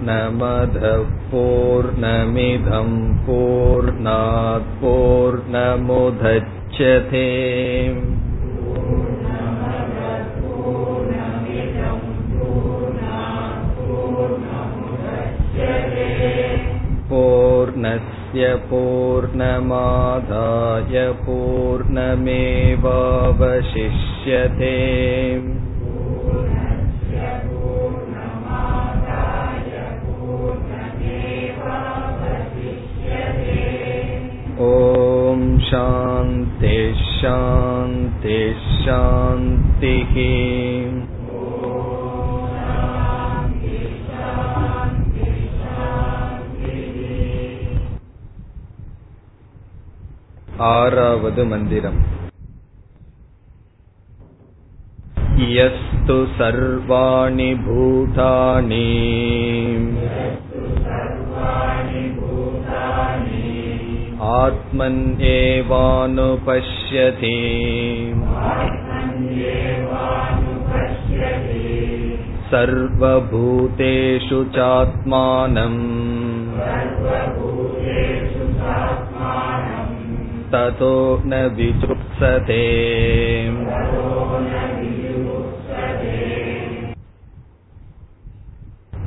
पूर्णमदः पूर्णमिदं पूर्णात् पूर्णमुदच्छते पूर्णस्य पूर्णमादाय पूर्णमेवावशिष्यते ॐ शान्तिः आरावद् मन्दिरम् यस्तु सर्वाणि भूतानि आत्मन्येवानुपश्यति सर्वभूतेषु चात्मानम् ततो न विजुप्सते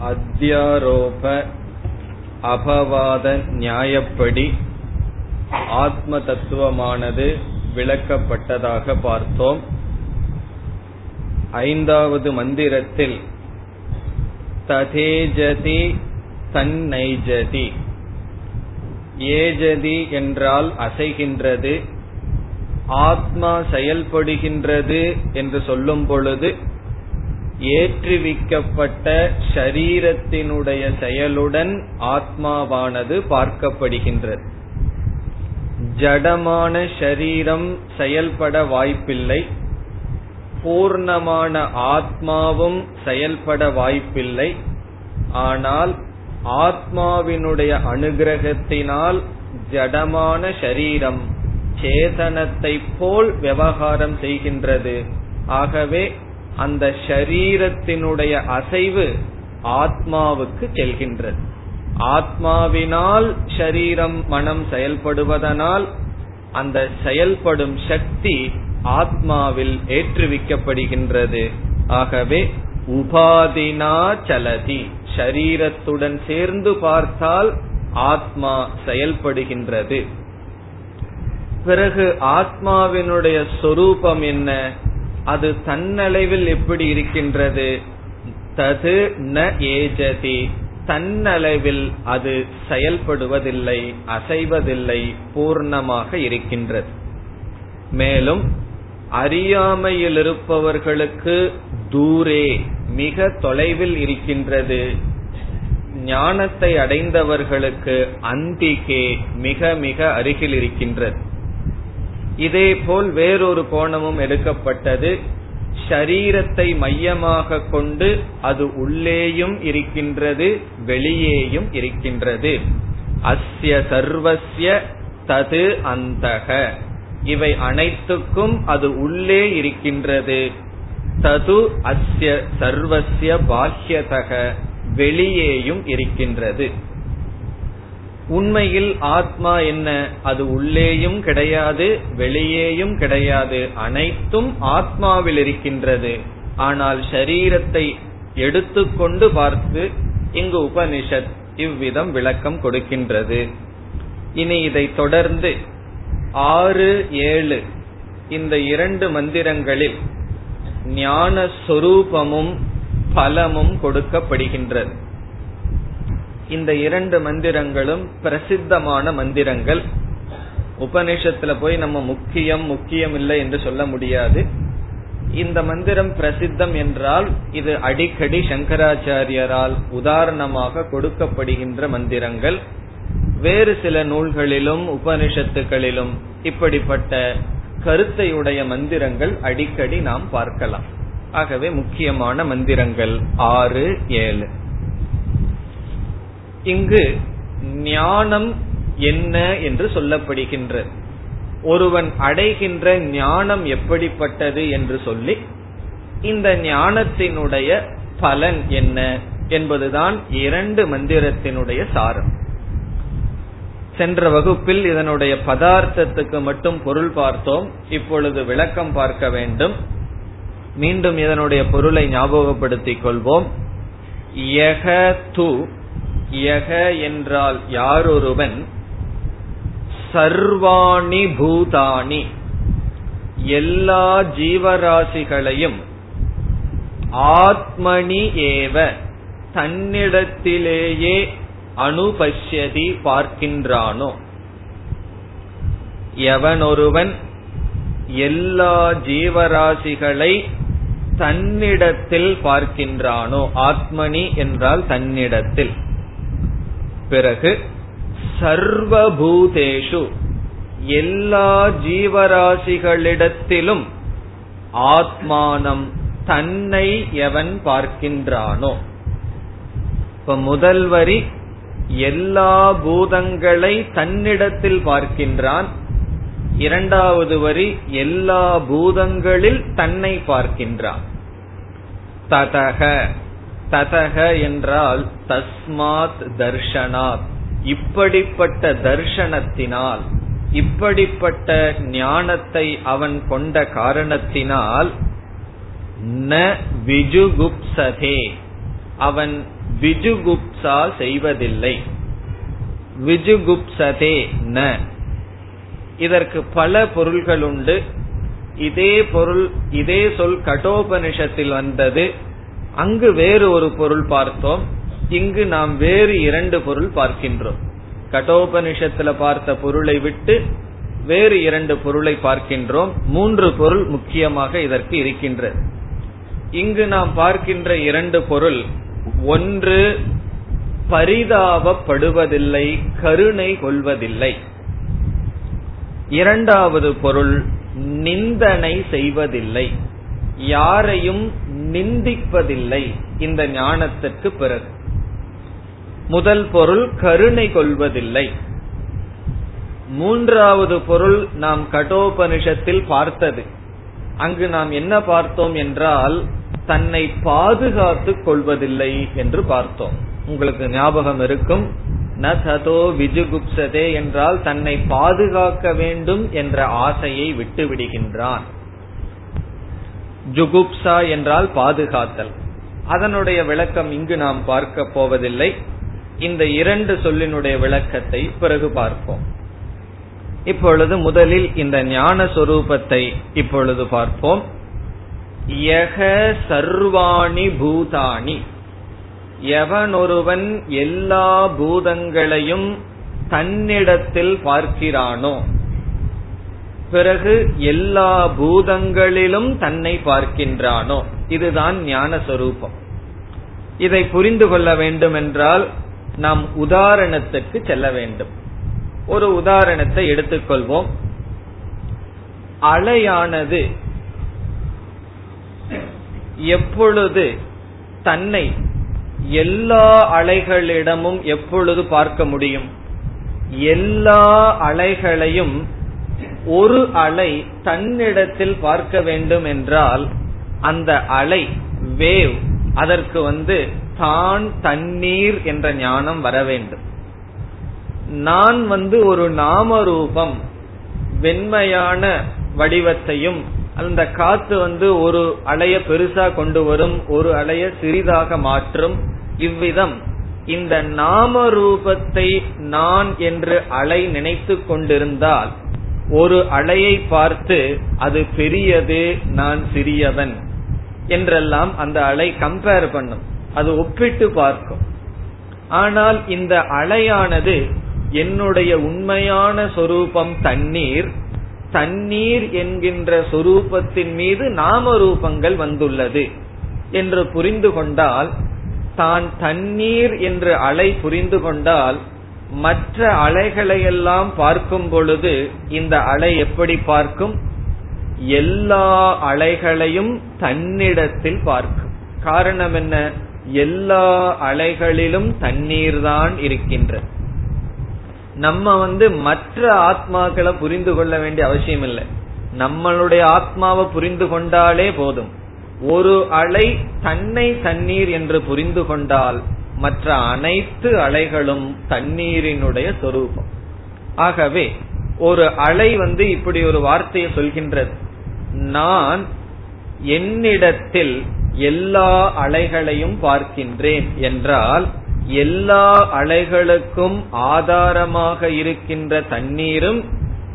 அத்தியாரோப அபவாத நியாயப்படி ஆத்ம தத்துவமானது விளக்கப்பட்டதாக பார்த்தோம். ஐந்தாவது மந்திரத்தில் ததேஜதி தன்னைஜதி. ஏஜதி என்றால் அசைகின்றது ஆத்மா செயல்படுகின்றது என்று சொல்லும் பொழுது ஏற்றுவிக்கப்பட்ட ஷரீரத்தினுடைய செயலுடன் ஆத்மாவானது பார்க்கப்படுகின்றது. ஜடமான ஷரீரம் செயல்பட வாய்ப்பில்லை. பூர்ணமான ஆத்மாவும் செயல்பட வாய்ப்பில்லை. ஆனால் ஆத்மாவினுடைய அனுகிரகத்தினால் ஜடமான ஷரீரம் சேதனத்தை போல் விவகாரம் செய்கின்றது. ஆகவே அந்த ஷரீரத்தினுடைய அசைவு ஆத்மாவுக்கு செல்கின்றது. ஆத்மாவினால் ஷரீரம் மனம் செயல்படுவதனால் அந்த செயல்படும் சக்தி ஆத்மாவில் ஏற்றுவிக்கப்படுகின்றது. ஆகவே உபாதினா சலதி. ஷரீரத்துடன் சேர்ந்து பார்த்தால் ஆத்மா செயல்படுகின்றது. பிறகு ஆத்மாவினுடைய சொரூபம் என்ன? அது தன்னளவில் எப்படி இருக்கின்றது? தது ந ஏஜதி. தன்னளவில் அது செயல்படுவதில்லை அசைவதில்லை பூர்ணமாக இருக்கின்றது. மேலும் அறியாமையில் இருப்பவர்களுக்கு தூரே மிக தொலைவில் இருக்கின்றது. ஞானத்தை அடைந்தவர்களுக்கு அந்திகே மிக மிக அருகில் இருக்கின்றது. இதேபோல் வேறொரு கோணமும் எடுக்கப்பட்டது. ஷரீரத்தை மையமாக கொண்டு அது உள்ளேயும் இருக்கின்றது வெளியேயும் இருக்கின்றது. அஸ்ய சர்வஸ்ய தது அந்தக. இவை அனைத்துக்கும் அது உள்ளே இருக்கின்றது. தது அஸ்ய சர்வஸ்ய பாஹ்யதக. வெளியேயும் இருக்கின்றது. உண்மையில் ஆத்மா என்ன? அது உள்ளேயும் கிடையாது வெளியேயும் கிடையாது. அனைத்தும் ஆத்மாவில் இருக்கின்றது. ஆனால் ஷரீரத்தை எடுத்துக்கொண்டு பார்த்து இங்கு உபனிஷத் இவ்விதம் விளக்கம் கொடுக்கின்றது. இனி இதை தொடர்ந்து ஆறு ஏழு இந்த இரண்டு மந்திரங்களில் ஞான சொரூபமும் பலமும் கொடுக்கப்படுகின்றது. இந்த இரண்டு மந்திரங்களும் பிரசித்தமான மந்திரங்கள். உபநிஷத்துல போய் நம்ம முக்கியம் முக்கியம் இல்லை என்று சொல்ல முடியாது. இந்த மந்திரம் பிரசித்தம் என்றால் இது அடிக்கடி சங்கராச்சாரியரால் உதாரணமாக கொடுக்கப்படுகின்ற மந்திரங்கள். வேறு சில நூல்களிலும் உபனிஷத்துகளிலும் இப்படிப்பட்ட கருத்தையுடைய மந்திரங்கள் அடிக்கடி நாம் பார்க்கலாம். ஆகவே முக்கியமான மந்திரங்கள் ஆறு ஏழு. இங்கு ஞானம் என்ன என்று சொல்லப்படுகின்ற. ஒருவன் அடைகின்ற ஞானம் எப்படிப்பட்டது என்று சொல்லி இந்த ஞானத்தினுடைய பலன் என்ன என்பதுதான் இரண்டு மந்திரத்தினுடைய சாரம். சென்ற வகுப்பில் இதனுடைய பதார்த்தத்துக்கு மட்டும் பொருள் பார்த்தோம். இப்பொழுது விளக்கம் பார்க்க வேண்டும். மீண்டும் இதனுடைய பொருளை ஞாபகப்படுத்திக் கொள்வோம். யக து யக என்றால் யாரொருவன்? சர்வாணி பூதானி எல்லா ஜீவராசிகளையும் ஆத்மனி ஏவ தன்னிடத்திலேயே அனுபஷ்யதி பார்க்கின்றானோ? எவனொருவன்? எல்லா ஜீவராசிகளை தன்னிடத்தில் பார்க்கின்றானோ? ஆத்மனி என்றால் தன்னிடத்தில். பிறகு சர்வபூதேஷு எல்லா ஜீவராசிகளிடத்திலும் ஆத்மானம் தன்னை எவன் பார்க்கின்றானோ. இப்ப முதல் வரி எல்லா பூதங்களை தன்னிடத்தில் பார்க்கின்றான். இரண்டாவது வரி எல்லா பூதங்களில் தன்னை பார்க்கின்றான். ததக. ததக என்றால் தஸ்மாத் தர்ஷனாத். இப்படிப்பட்ட தர்ஷனத்தினால் இப்படிப்பட்ட ஞானத்தை அவன் கொண்ட காரணத்தினால் ந விஜுகுப்சதே. அவன் விஜுகுப்சா செய்வதில்லை. விஜுகுப்சதே ந. இதற்கு பல பொருள்கள் உண்டு. இதே பொருள் இதே சொல் கடோபனிஷத்தில் வந்தது. அங்கு வேறு ஒரு பொருள் பார்த்தோம். இங்கு நாம் வேறு இரண்டு பொருள் பார்க்கின்றோம். கடோபனிஷத்துல பார்த்த பொருளை விட்டு வேறு இரண்டு பொருளை பார்க்கின்றோம். மூன்று பொருள் முக்கியமாக இதற்கு இருக்கின்றது. இங்கு நாம் பார்க்கின்ற இரண்டு பொருள் ஒன்று பரிதாபப்படுவதில்லை கருணை கொள்வதில்லை. இரண்டாவது பொருள் நிந்தனை செய்வதில்லை. யாரையும் நிந்திப்பதில்லை இந்த ஞானத்திற்கு பிறகு. முதல் பொருள் கருணை கொள்வதில்லை. மூன்றாவது பொருள் நாம் கடோபனிஷத்தில் பார்த்தது. அங்கு நாம் என்ன பார்த்தோம் என்றால் தன்னை பாதுகாத்துக் கொள்வதில்லை என்று பார்த்தோம். உங்களுக்கு ஞாபகம் இருக்கும் ந ததோ விஜுகுப்சதே என்றால் தன்னை பாதுகாக்க வேண்டும் என்ற ஆசையை விட்டு விடுகின்றான் ஜுகுப்சா என்றால் பாதுகாத்தல். அதனுடைய விளக்கம் இங்கு நாம் பார்க்க போவதில்லை. இந்த இரண்டு சொல்லினுடைய விளக்கத்தை பிறகு பார்ப்போம். இப்பொழுது முதலில் இந்த ஞான சொரூபத்தை இப்பொழுது பார்ப்போம். யக சர்வாணி பூதானி எவனொருவன் எல்லா பூதங்களையும் தன்னிடத்தில் பார்க்கிறானோ பிறகு எல்லா பூதங்களிலும் தன்னை பார்க்கின்றானோ? இதுதான் ஞான சொரூபம் இதை புரிந்து கொள்ள வேண்டும் என்றால் நாம் உதாரணத்துக்கு செல்ல வேண்டும். ஒரு உதாரணத்தை எடுத்துக்கொள்வோம். அலையானது எப்பொழுது தன்னை எல்லா அலைகளிடமும் எப்பொழுது பார்க்க முடியும்? எல்லா அலைகளையும் ஒரு அலை தன்னிடத்தில் பார்க்க வேண்டும் என்றால் அந்த அலை வேவ் அதற்கு வந்து தான் தண்ணீர் என்ற ஞானம் வர வேண்டும். நான் வந்து ஒரு நாம ரூபம் வெண்மையான வடிவத்தையும் அந்த காத்து வந்து ஒரு அலைய பெருசா கொண்டு வரும் ஒரு அலைய சிறிதாக மாற்றும் இவ்விதம். இந்த நாம ரூபத்தை நான் என்று அலை நினைத்து கொண்டிருந்தால் ஒரு அலையை பார்த்து அது பெரியது நான் சிறியவன் என்றெல்லாம் அந்த அலை கம்பேர் பண்ணும். அது ஒப்பிட்டு பார்க்கும். ஆனால் இந்த அலையானது என்னுடைய உண்மையான சொரூபம் தண்ணீர். தண்ணீர் என்கின்ற சொரூபத்தின் மீது நாம ரூபங்கள் வந்துள்ளது என்று புரிந்து கொண்டால் தான் தண்ணீர் என்று அலை புரிந்து கொண்டால் மற்ற அலைகளையெல்லாம் பார்க்கும் பொழுது இந்த அலை எப்படி பார்க்கும்? எல்லா அலைகளையும் தன்னிடத்தில் பார்க்கும். காரணம் என்ன? எல்லா அலைகளிலும் தண்ணீர் தான் இருக்கின்றது நம்ம வந்து மற்ற ஆத்மாக்களை புரிந்து கொள்ள வேண்டிய அவசியம் இல்லை. நம்மளுடைய ஆத்மாவை புரிந்து கொண்டாலே போதும். ஒரு அலை தன்னை தண்ணீர் என்று புரிந்து கொண்டால் மற்ற அனைத்து அலைகளும் தண்ணீரினுடைய சொரூபம். ஆகவே ஒரு அலை வந்து இப்படி ஒரு வார்த்தையை சொல்கின்றது. நான் என்னிடத்தில் எல்லா அலைகளையும் பார்க்கின்றேன் என்றால் எல்லா அலைகளுக்கும் ஆதாரமாக இருக்கின்ற தண்ணீரும்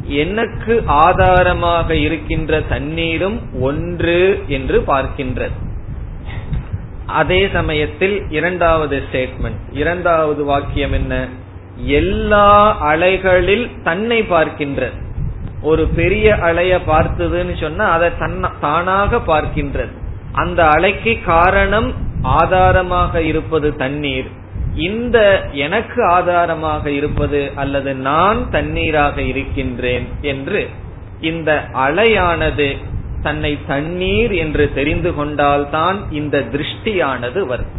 எனக்கு ஆதாரமாக இருக்கின்ற தண்ணீரும் ஒன்று என்று பார்க்கின்றது. அதே சமயத்தில் இரண்டாவது ஸ்டேட்மெண்ட் இரண்டாவது வாக்கியம் என்ன? எல்லா அலைகளில் தன்னை பார்க்கின்றது ஒரு பெரிய அலைய பார்த்ததுன்னு சொன்னா அதை தானாக பார்க்கின்றது அந்த அலைக்கு காரணம் ஆதாரமாக இருப்பது தண்ணீர். இந்த எனக்கு ஆதாரமாக இருப்பது அல்லது நான் தண்ணீராக இருக்கின்றேன் என்று இந்த அலையானது தன்னை தண்ணீர் என்று தெரிந்து கொண்டால்தான் இந்த திருஷ்டியானது வரும்.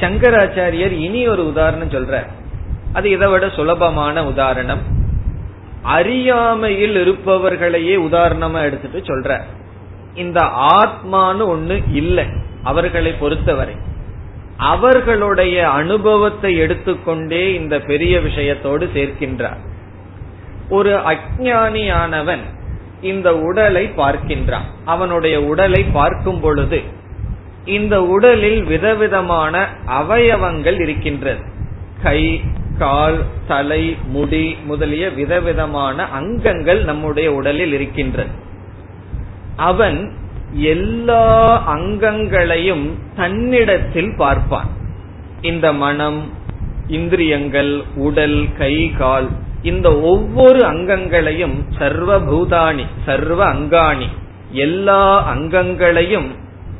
சங்கராச்சாரியர் இனி ஒரு உதாரணம் சொல்ற அது இதை விட சுலபமான உதாரணம். அறியாமையில் இருப்பவர்களையே உதாரணமா எடுத்துட்டு சொல்ற இந்த ஆத்மான்னு ஒண்ணு இல்லை அவர்களை பொறுத்தவரை. அவர்களுடைய அனுபவத்தை எடுத்துக்கொண்டே இந்த பெரிய விஷயத்தோடு சேர்க்கின்றார். ஒரு அஜானியானவன் இந்த உடலை பார்க்கின்றான். அவனுடைய உடலை பார்க்கும் பொழுது இந்த உடலில் விதவிதமான அவயவங்கள் இருக்கின்றது. கை கால் தலை முடி முதலிய விதவிதமான அங்கங்கள் நம்முடைய உடலில் இருக்கின்றது. அவன் எல்லா அங்கங்களையும் தன்னிடத்தில் பார்ப்பான். இந்த மனம் இந்திரியங்கள் உடல் கை கால் இந்த ஒவ்வொரு அங்கங்களையும் சர்வ பூதானி சர்வ அங்காணி எல்லா அங்கங்களையும்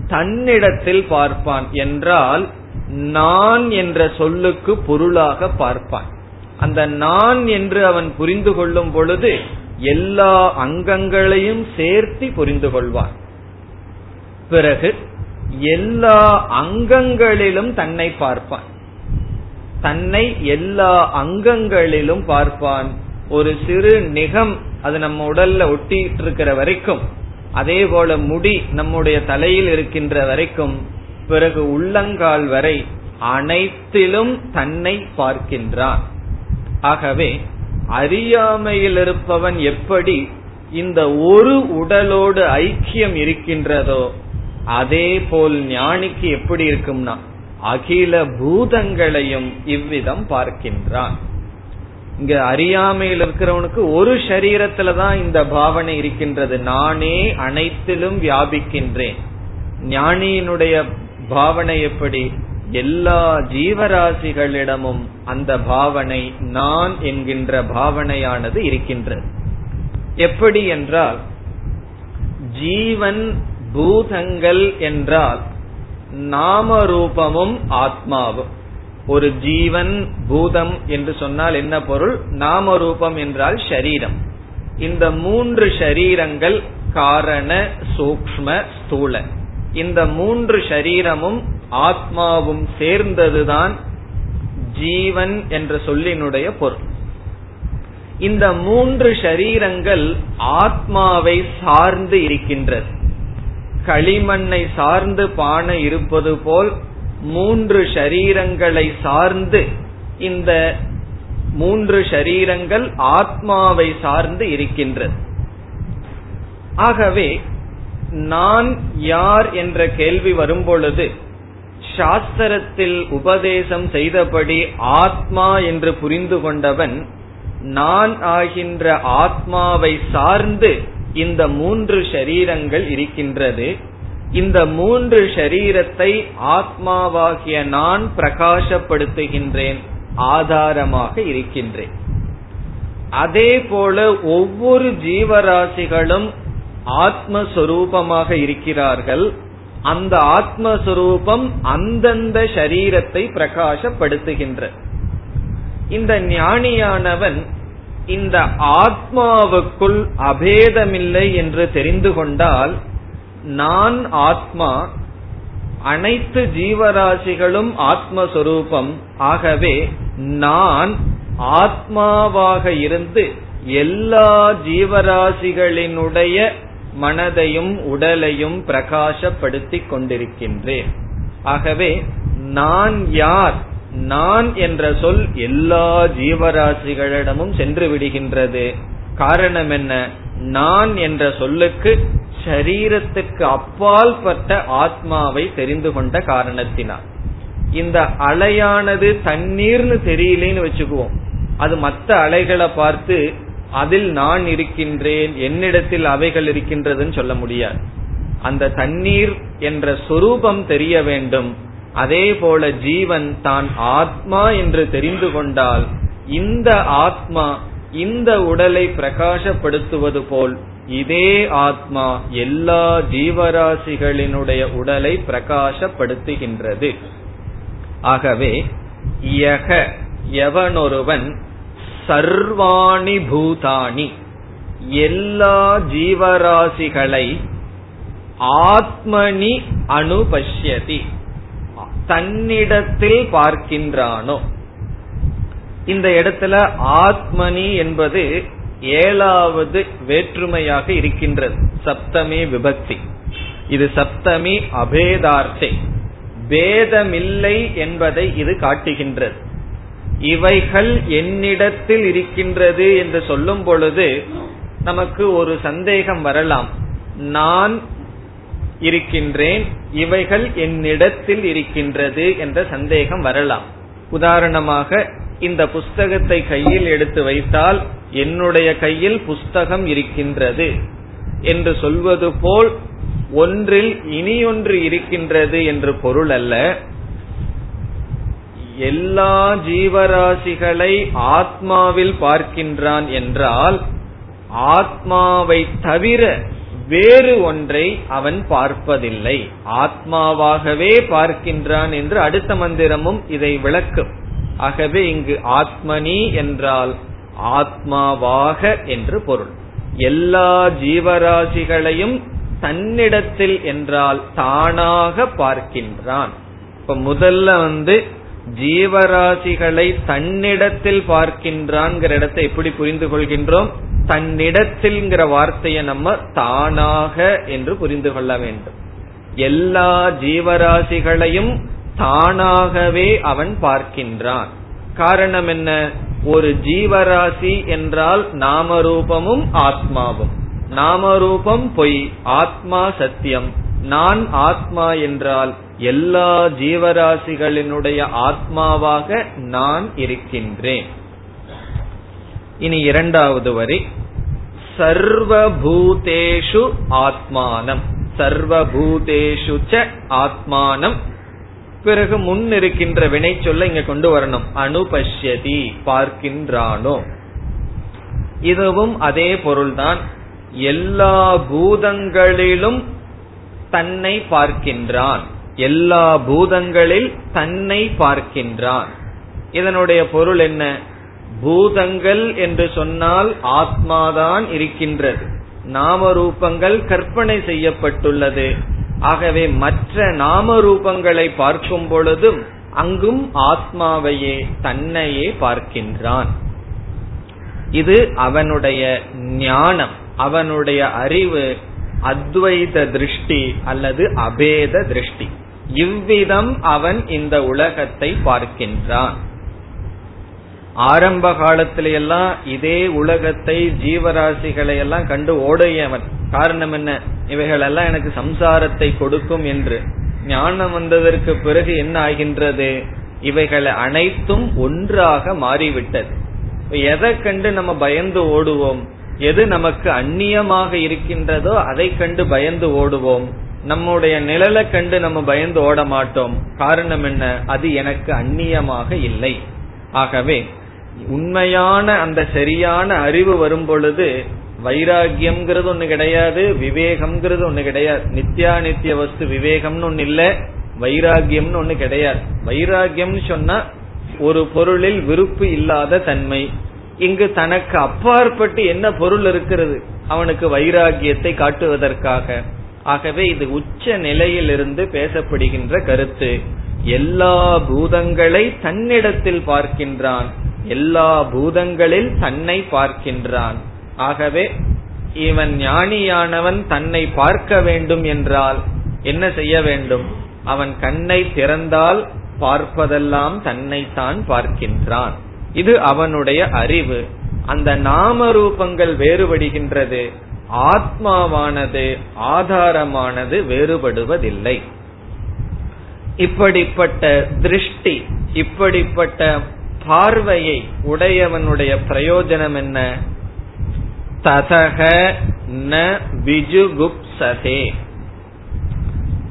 தன்னிடத்தில் பார்ப்பான் என்றால் நான் என்ற சொல்லுக்கு பொருளாக பார்ப்பான். அந்த நான் என்று அவன் புரிந்து கொள்ளும் பொழுது எல்லா அங்கங்களையும் சேர்த்து புரிந்து கொள்வான். பிறகு எல்லா அங்கங்களிலும் தன்னை பார்ப்பான். தன்னை எல்லா அங்கங்களிலும் பார்ப்பான். ஒரு சிறு நிகம் அது நம்ம உடல்ல ஒட்டிட்டு இருக்கிற வரைக்கும். அதே போல முடி நம்முடைய தலையில் இருக்கின்ற வரைக்கும். பிறகு உள்ளங்கால் வரை அனைத்திலும் தன்னை பார்க்கின்றான். ஆகவே அறியாமையில் இருப்பவன் எப்படி இந்த ஒரு உடலோடு ஐக்கியம் இருக்கின்றதோ அதே போல் ஞானிக்கு எப்படி இருக்கும்னா அகில பூதங்களையும் இவ்விதம் பார்க்கின்றான். இங்க அறியாமையில் இருக்கிறவனுக்கு ஒரு சரீரத்துலதான் இந்த பாவனை இருக்கின்றது. நானே அனைத்திலும் வியாபிக்கின்றேன். ஞானியினுடைய பாவனை எப்படி? எல்லா ஜீவராசிகளிடமும் அந்த பாவனை நான் என்கின்ற பாவனையானது இருக்கின்றது. எப்படி என்றால் ஜீவன் பூதங்கள் என்றால் நாம ரூபமும் ஆத்மாவும். ஒரு ஜீவன் பூதம் என்று சொன்னால் என்ன பொருள்? நாம ரூபம் என்றால் ஷரீரம். இந்த மூன்று ஷரீரங்கள் காரண சூக்ம ஸ்தூல. இந்த மூன்று ஷரீரமும் ஆத்மாவும் சேர்ந்ததுதான் ஜீவன் என்ற சொல்லினுடைய பொருள். இந்த மூன்று ஷரீரங்கள் ஆத்மாவை சார்ந்து இருக்கின்றது. களிமண்ணை சார்ந்து பானை இருப்பது போல் மூன்று ஷரீரங்களை சார்ந்து இந்த மூன்று ஷரீரங்கள் ஆத்மாவை சார்ந்து இருக்கின்றது. ஆகவே நான் யார் என்ற கேள்வி வரும்பொழுது சாஸ்திரத்தில் உபதேசம் செய்தபடி ஆத்மா என்று புரிந்து கொண்டவன் நான் ஆகின்ற ஆத்மாவை சார்ந்து இந்த மூன்று ஷரீரங்கள் இருக்கின்றது. இந்த மூன்று ஷரீரத்தை ஆத்மாவாகிய நான் பிரகாசப்படுத்துகின்றேன் ஆதாரமாக இருக்கின்றேன். அதே போல ஒவ்வொரு ஜீவராசிகளும் ஆத்மஸ்வரூபமாக இருக்கிறார்கள். அந்த ஆத்மஸ்வரூபம் அந்தந்த சரீரத்தை பிரகாசப்படுத்துகின்ற. இந்த ஞானியானவன் இந்த ஆத்மாவுக்குள் அபேதமில்லை என்று தெரிந்து கொண்டால் நான் ஆத்மா அனைத்து ஜீவராசிகளும் ஆத்மஸ்வரூபம். ஆகவே நான் ஆத்மாவாக இருந்து எல்லா ஜீவராசிகளினுடைய மனதையும் உடலையும் பிரகாசப்படுத்திக் கொண்டிருக்கின்றேன். ஆகவே நான் யார்? நான் என்ற சொல் எல்லா ஜீவராசிகளிடமும் சென்று விடுகின்றது. காரணம் என்ன? நான் என்ற சொல்லுக்கு சரீரத்துக்கு அப்பால் பட்ட ஆத்மாவை தெரிந்து கொண்ட காரணத்தினால். இந்த அலையானது தண்ணீர்னு தெரியலேன்னு வச்சுக்குவோம். அது மற்ற அலைகளை பார்த்து அதில் நான் இருக்கின்றேன் என்னிடத்தில் அவைகள் இருக்கின்றதுன்னு சொல்ல முடியாது. அந்த தண்ணீர் என்ற சொரூபம் தெரிய வேண்டும். அதே போல ஜீவன் தான் ஆத்மா என்று தெரிந்து கொண்டால் இந்த ஆத்மா இந்த உடலை பிரகாசப்படுத்துவது போல் இதே ஆத்மா எல்லா ஜீவராசிகளினுடைய உடலை பிரகாசப்படுத்துகின்றது. ஆகவே யக எவனொருவன் சர்வாணி பூதானி எல்லா ஜீவராசிகளை ஆத்மனி அனுபஷ்யதி. தன்னிடத்தில் பார்க்கின்றானோ? இந்த இடத்துல ஆத்மனி என்பது ஏழாவது வேற்றுமையாக இருக்கின்றது. சப்தமி விபக்தி. இது சப்தமி அபேதார்த்தை. பேதமில்லை என்பதை இது காட்டுகின்றது. இவைகள் என்னிடத்தில் இருக்கின்றது என்று சொல்லும் பொழுது நமக்கு ஒரு சந்தேகம் வரலாம். நான் இருக்கின்றேன் இவைகள் என்னிடத்தில் இருக்கின்றது என்ற சந்தேகம் வரலாம். உதாரணமாக இந்த புஸ்தகத்தை கையில் எடுத்து வைத்தால் என்னுடைய கையில் புஸ்தகம் இருக்கின்றது என்று சொல்வது போல் ஒன்றில் இனி ஒன்று இருக்கின்றது என்று பொருள் அல்ல. எல்லா ஜீவராசிகளை ஆத்மாவில் பார்க்கின்றான் என்றால் ஆத்மாவை தவிர வேறு ஒன்றை அவன் பார்ப்பதில்லை. ஆத்மாவாகவே பார்க்கின்றான் என்று அடுத்த மந்திரமும் இதை விளக்கும். ஆகவே இங்கு ஆத்மனி என்றால் ஆத்மாவாக என்று பொருள். எல்லா ஜீவராசிகளையும் தன்னிடத்தில் என்றால் தானாக பார்க்கின்றான். இப்ப முதல்ல வந்து ஜீவராசிகளை தன்னிடத்தில் பார்க்கின்றான் இடத்தை எப்படி புரிந்து கொள்கின்றோம் தன்னிடத்தில்ங்கிற வார்த்தையை நம்ம தானாக என்று புரிந்து கொள்ள வேண்டும். எல்லா ஜீவராசிகளையும் தானாகவே அவன் பார்க்கின்றான். காரணம் என்ன? ஒரு ஜீவராசி என்றால் நாமரூபமும் ஆத்மாவும். நாமரூபம் பொய் ஆத்மா சத்தியம். நான் ஆத்மா என்றால் எல்லா ஜீவராசிகளினுடைய ஆத்மாவாக நான் இருக்கின்றேன். இனி இரண்டாவது வரை. சர்வபூதேஷு ஆத்மானம். சர்வபூதேஷு ச ஆத்மானம். பிறகு முன் இருக்கின்ற வினை சொல்ல இங்க கொண்டு வரணும். அனுபஷ்யதி பார்க்கின்றானோ. இதுவும் அதே பொருள்தான். எல்லா பூதங்களிலும் தன்னை பார்க்கின்றான். எல்லா பூதங்களில் தன்னை பார்க்கின்றான். இதனுடைய பொருள் என்ன? பூதங்கள் என்று சொன்னால் ஆத்மாதான் இருக்கின்றது. நாம ரூபங்கள் கற்பனை செய்யப்பட்டுள்ளது. ஆகவே மற்ற நாம ரூபங்களை பார்க்கும் பொழுதும் அங்கும் ஆத்மாவையே தன்னையே பார்க்கின்றான். இது அவனுடைய ஞானம் அவனுடைய அறிவு அத்வைத திருஷ்டி அல்லது அபேத திருஷ்டி. இவ்விதம் அவன் இந்த உலகத்தை பார்க்கின்றான். ஆரம்ப காலத்தில எல்லாம் இதே உலகத்தை ஜீவராசிகளை எல்லாம் கண்டு ஓடையவன். காரணம் என்ன? இவைகள் எல்லாம் எனக்கு சம்சாரத்தை கொடுக்கும் என்று. ஞானம் வந்ததற்கு பிறகு என்ன ஆகின்றது? இவைகள் அனைத்தும் ஒன்றாக மாறிவிட்டது. எதை கண்டு நம்ம பயந்து ஓடுவோம்? எது நமக்கு அந்நியமாக இருக்கின்றதோ அதை கண்டு பயந்து ஓடுவோம். நம்முடைய நிழலை கண்டு நம்ம பயந்து ஓட மாட்டோம் காரணம் என்ன? அது எனக்கு அந்நியமாக இல்லை. ஆகவே உண்மையான அந்த சரியான அறிவு வரும் பொழுது வைராகியம்ங்கிறது ஒண்ணு கிடையாது விவேகம்ங்கிறது ஒண்ணு கிடையாது. நித்யா நித்திய வஸ்து விவேகம்னு ஒண்ணு இல்ல வைராகியம்னு ஒண்ணு கிடையாது. வைராகியம்னு சொன்னா ஒரு பொருளில் விருப்பு இல்லாத தன்மை. இங்கு தனக்கு அப்பாற்பட்டு என்ன பொருள் இருக்கிறது? அவனுக்கு வைராகியத்தை காட்டுவதற்காக. ஆகவே இது உச்ச நிலையிலிருந்து பேசப்படுகின்ற கருத்து. எல்லா பூதங்களை தன்னிடத்தில் பார்க்கின்றான். எல்லா பூதங்களில் தன்னை பார்க்கின்றான். ஆகவே இவன் ஞானியானவன் தன்னை பார்க்க வேண்டும் என்றால் என்ன செய்ய வேண்டும்? அவன் கண்ணை திறந்தால் பார்ப்பதெல்லாம் தன்னைத்தான் பார்க்கின்றான். இது அவனுடைய அறிவு. அந்த நாம ரூபங்கள் வேறுபடுகின்றது. ஆத்மாவானது ஆதாரமானது வேறுபடுவதில்லை. இப்படிப்பட்ட திருஷ்டி இப்படிப்பட்ட பார்வையை உடையவனுடைய பிரயோஜனம் என்ன? ததக ந விஜுகுப்சதே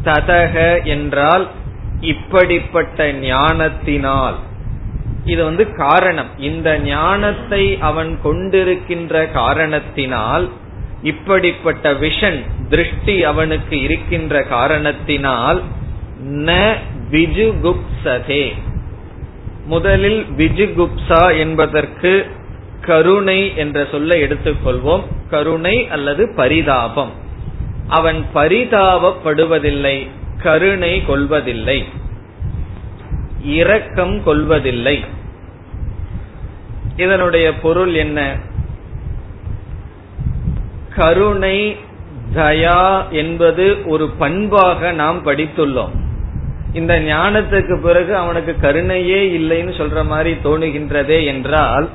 ததக என்றால் இப்படிப்பட்ட ஞானத்தினால். இது வந்து காரணம். இந்த ஞானத்தை அவன் கொண்டிருக்கின்ற காரணத்தினால் இப்படிப்பட்ட விஷன் திருஷ்டி அவனுக்கு இருக்கின்ற காரணத்தினால் ந விஜுகுப்சதே முதலில் விஜுகுப்சா என்பதற்கு கருணை என்ற சொல்லை எடுத்துக்கொள்வோம். கருணை அல்லது பரிதாபம். அவன் பரிதாபப்படுவதில்லை கருணை கொள்வதில்லை இரக்கம் கொள்வதில்லை. இதனுடைய பொருள் என்ன? கருணை தயா என்பது ஒரு பண்பாக நாம் படித்துள்ளோம். இந்த ஞானத்துக்கு பிறகு அவனுக்கு கருணையே இல்லைன்னு சொல்ற மாதிரி தோணுகின்றதே என்றால்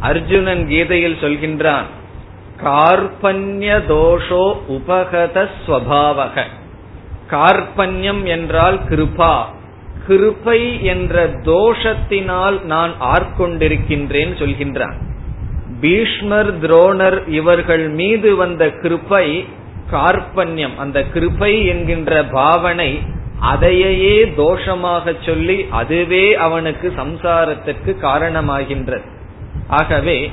அர்ஜுனன் கீதையில் சொல்கின்றான் கார்பண்ய தோஷோ உபகத ஸ்வபாவக. கார்பண்யம் என்றால் கிருபா. கிருப்பை என்ற தோஷத்தினால் நான் ஆட்கொண்டிருக்கின்றேன் சொல்கின்றான். பீஷ்மர் துரோணர் இவர்கள் மீது வந்த கிருப்பை கார்பண்யம் அந்த கிருப்பை என்கின்ற பாவனை அதையே தோஷமாக சொல்லி அதுவே அவனுக்கு சம்சாரத்திற்கு காரணமாகின்றது. ஆகவே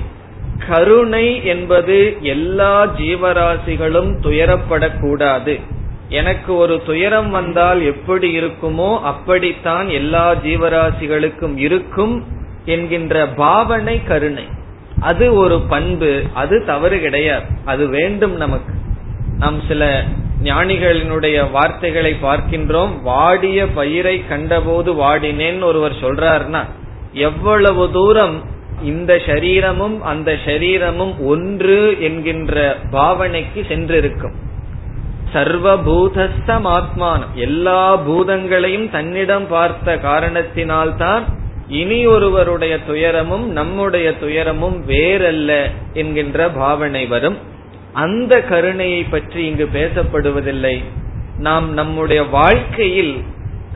கருணை என்பது எல்லா ஜீவராசிகளும் துயரப்படக்கூடாது. எனக்கு ஒரு துயரம் வந்தால் எப்படி இருக்குமோ அப்படித்தான் எல்லா ஜீவராசிகளுக்கும் இருக்கும் என்கின்ற பாவனை கருணை. அது ஒரு பண்பு அது தவறு கிடையாது. அது வேண்டும் நமக்கு. நாம் சில ஞானிகளினுடைய வார்த்தைகளை பார்க்கின்றோம். வாடிய பயிரை கண்டபோது வாடினேன் ஒருவர் சொல்றாருன்னா எவ்வளவு தூரம் இந்த சரீரமும் அந்த சரீரமும் ஒன்று என்கின்ற பாவனைக்கு சென்றிருக்கும். சர்வபூதஸ்தம் ஆத்மானம் எல்லா பூதங்களையும் தன்னிடம் பார்த்த காரணத்தினால்தான் இனி ஒருவருடைய துயரமும் நம்முடைய துயரமும் வேறல்ல என்கின்ற பாவனை வரும். அந்த கருணையை பற்றி இங்கு பேசப்படுவதில்லை. நாம் நம்முடைய வாழ்க்கையில்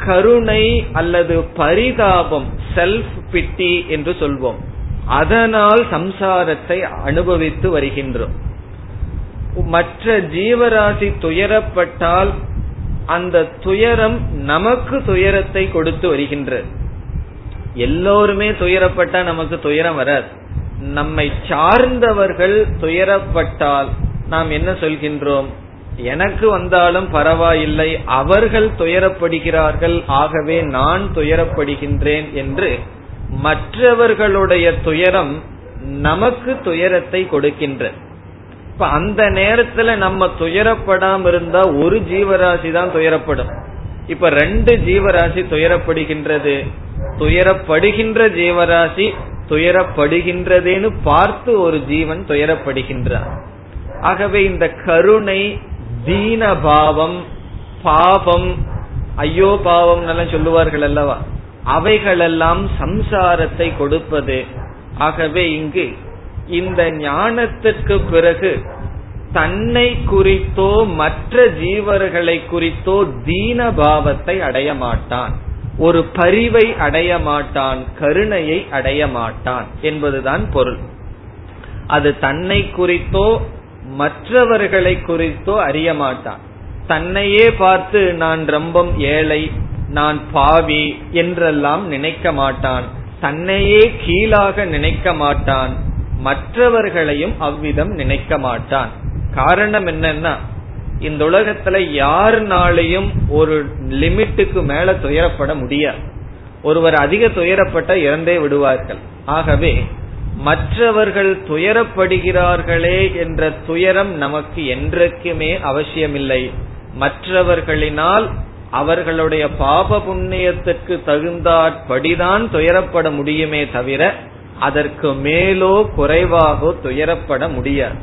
கருணை அல்லது பரிதாபம் செல்ஃப் பிட்டி என்று சொல்வோம். அதனால் சம்சாரத்தை அனுபவித்து வருகின்றோம். மற்ற ஜீவராசி துயரப்பட்டால் அந்த துயரம் நமக்கு துயரத்தை கொடுத்து வருகின்றது எல்லோருமே துயரப்பட்டா நமக்கு துயரம் வராது. நம்மை சார்ந்தவர்கள் துயரப்பட்டால் நாம் என்ன சொல்கின்றோம்? எனக்கு வந்தாலும் பரவாயில்லை அவர்கள் துயரப்படுகிறார்கள் ஆகவே நான் துயரப்படுகின்றேன் என்று மற்றவர்களுடைய துயரம் நமக்கு துயரத்தை கொடுக்கின்ற. இப்ப அந்த நேரத்துல நம்ம துயரப்படாம இருந்தா ஒரு ஜீவராசி தான் துயரப்படும். இப்ப ரெண்டு ஜீவராசி துயரப்படுகின்றது. துயரப்படுகின்ற ஜீவராசி துயரப்படுகின்றதேன்னு பார்த்து ஒரு ஜீவன் துயரப்படுகின்றான். ஆகவே இந்த கருணை தீன பாவம் ஐயோ பாவம் எல்லாம் சொல்லுவார்கள் அல்லவா? அவைகளெல்லாம் சம்சாரத்தை கொடுப்பது. ஆகவே இங்கு இந்த ஞானத்திற்கு பிறகு தன்னை குறித்தோ மற்ற ஜீவர்களை குறித்தோ தீன பாவத்தை அடைய மாட்டான். ஒரு பரிவை அடைய மாட்டான் கருணையை அடைய மாட்டான் என்பதுதான் பொருள். அது தன்னை குறித்தோ மற்றவர்களை குறித்தோ அறிய மாட்டான். தன்னையே பார்த்து நான் ரொம்ப ஏழை நான் பாவி என்றெல்லாம் நினைக்க மாட்டான். தன்னையே கீழாக நினைக்க மாட்டான். மற்றவர்களையும் அவ்விதம் நினைக்க மாட்டான். காரணம் என்னன்னா இந்த உலகத்துல யாருனாலையும் ஒரு லிமிட்டுக்கு மேல துயரப்பட முடியாது. ஒருவர் அதிக துயரப்பட்ட இறந்தே விடுவார்கள். ஆகவே மற்றவர்கள் துயரப்படுகிறார்களே என்ற துயரம் நமக்கு என்றைக்குமே அவசியமில்லை. மற்றவர்களினால் அவர்களுடைய பாப புண்ணியத்திற்கு தகுந்தாற்படிதான் துயரப்பட முடியுமே தவிர அதற்கு மேலோ குறைவாகோ துயரப்பட முடியாது.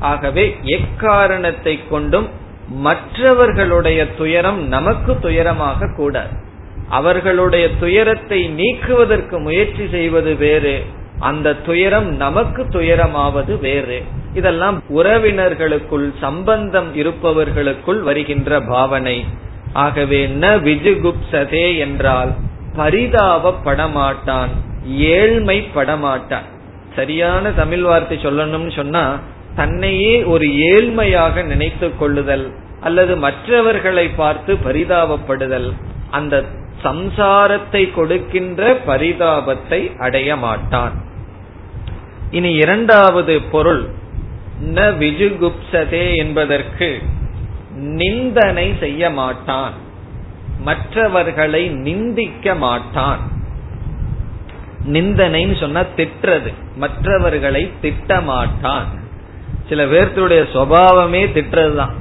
ஆகவே எக்காரணத்தை கொண்டும் மற்றவர்களுடைய துயரம் நமக்கு துயரமாக கூடாது அவர்களுடைய துயரத்தை நீக்குவதற்கு முயற்சி செய்வது வேறு அந்த துயரம் நமக்கு துயரமாவது வேறு. இதெல்லாம் உறவினர்களுக்குள் சம்பந்தம் இருப்பவர்களுக்குள் வருகின்ற பாவனை. ஆகவே ந விஜுகுப்சதே என்றால் பரிதாபப்படமாட்டான் ஏழ்மை படமாட்டான் சரியான தமிழ் வார்த்தை சொல்லணும்னு சொன்னா தன்னையே ஒரு ஏழ்மையாக நினைத்துக் கொள்ளுதல் அல்லது மற்றவர்களை பார்த்து பரிதாபப்படுதல் அந்த சம்சாரத்தை கொடுக்கின்ற பரிதாபத்தை அடைய மாட்டான். இனி இரண்டாவது பொருள் ந விஜுகுப்சதே என்பதற்கு நிந்தனை செய்ய மாட்டான். மற்றவர்களை நிந்திக்க மாட்டான். நிந்தனைன்னு சொன்னா திட்டுறது. மற்றவர்களை திட்ட மாட்டான். சில பேர்த்துடைய சுவாவமே திட்டுறதுதான்.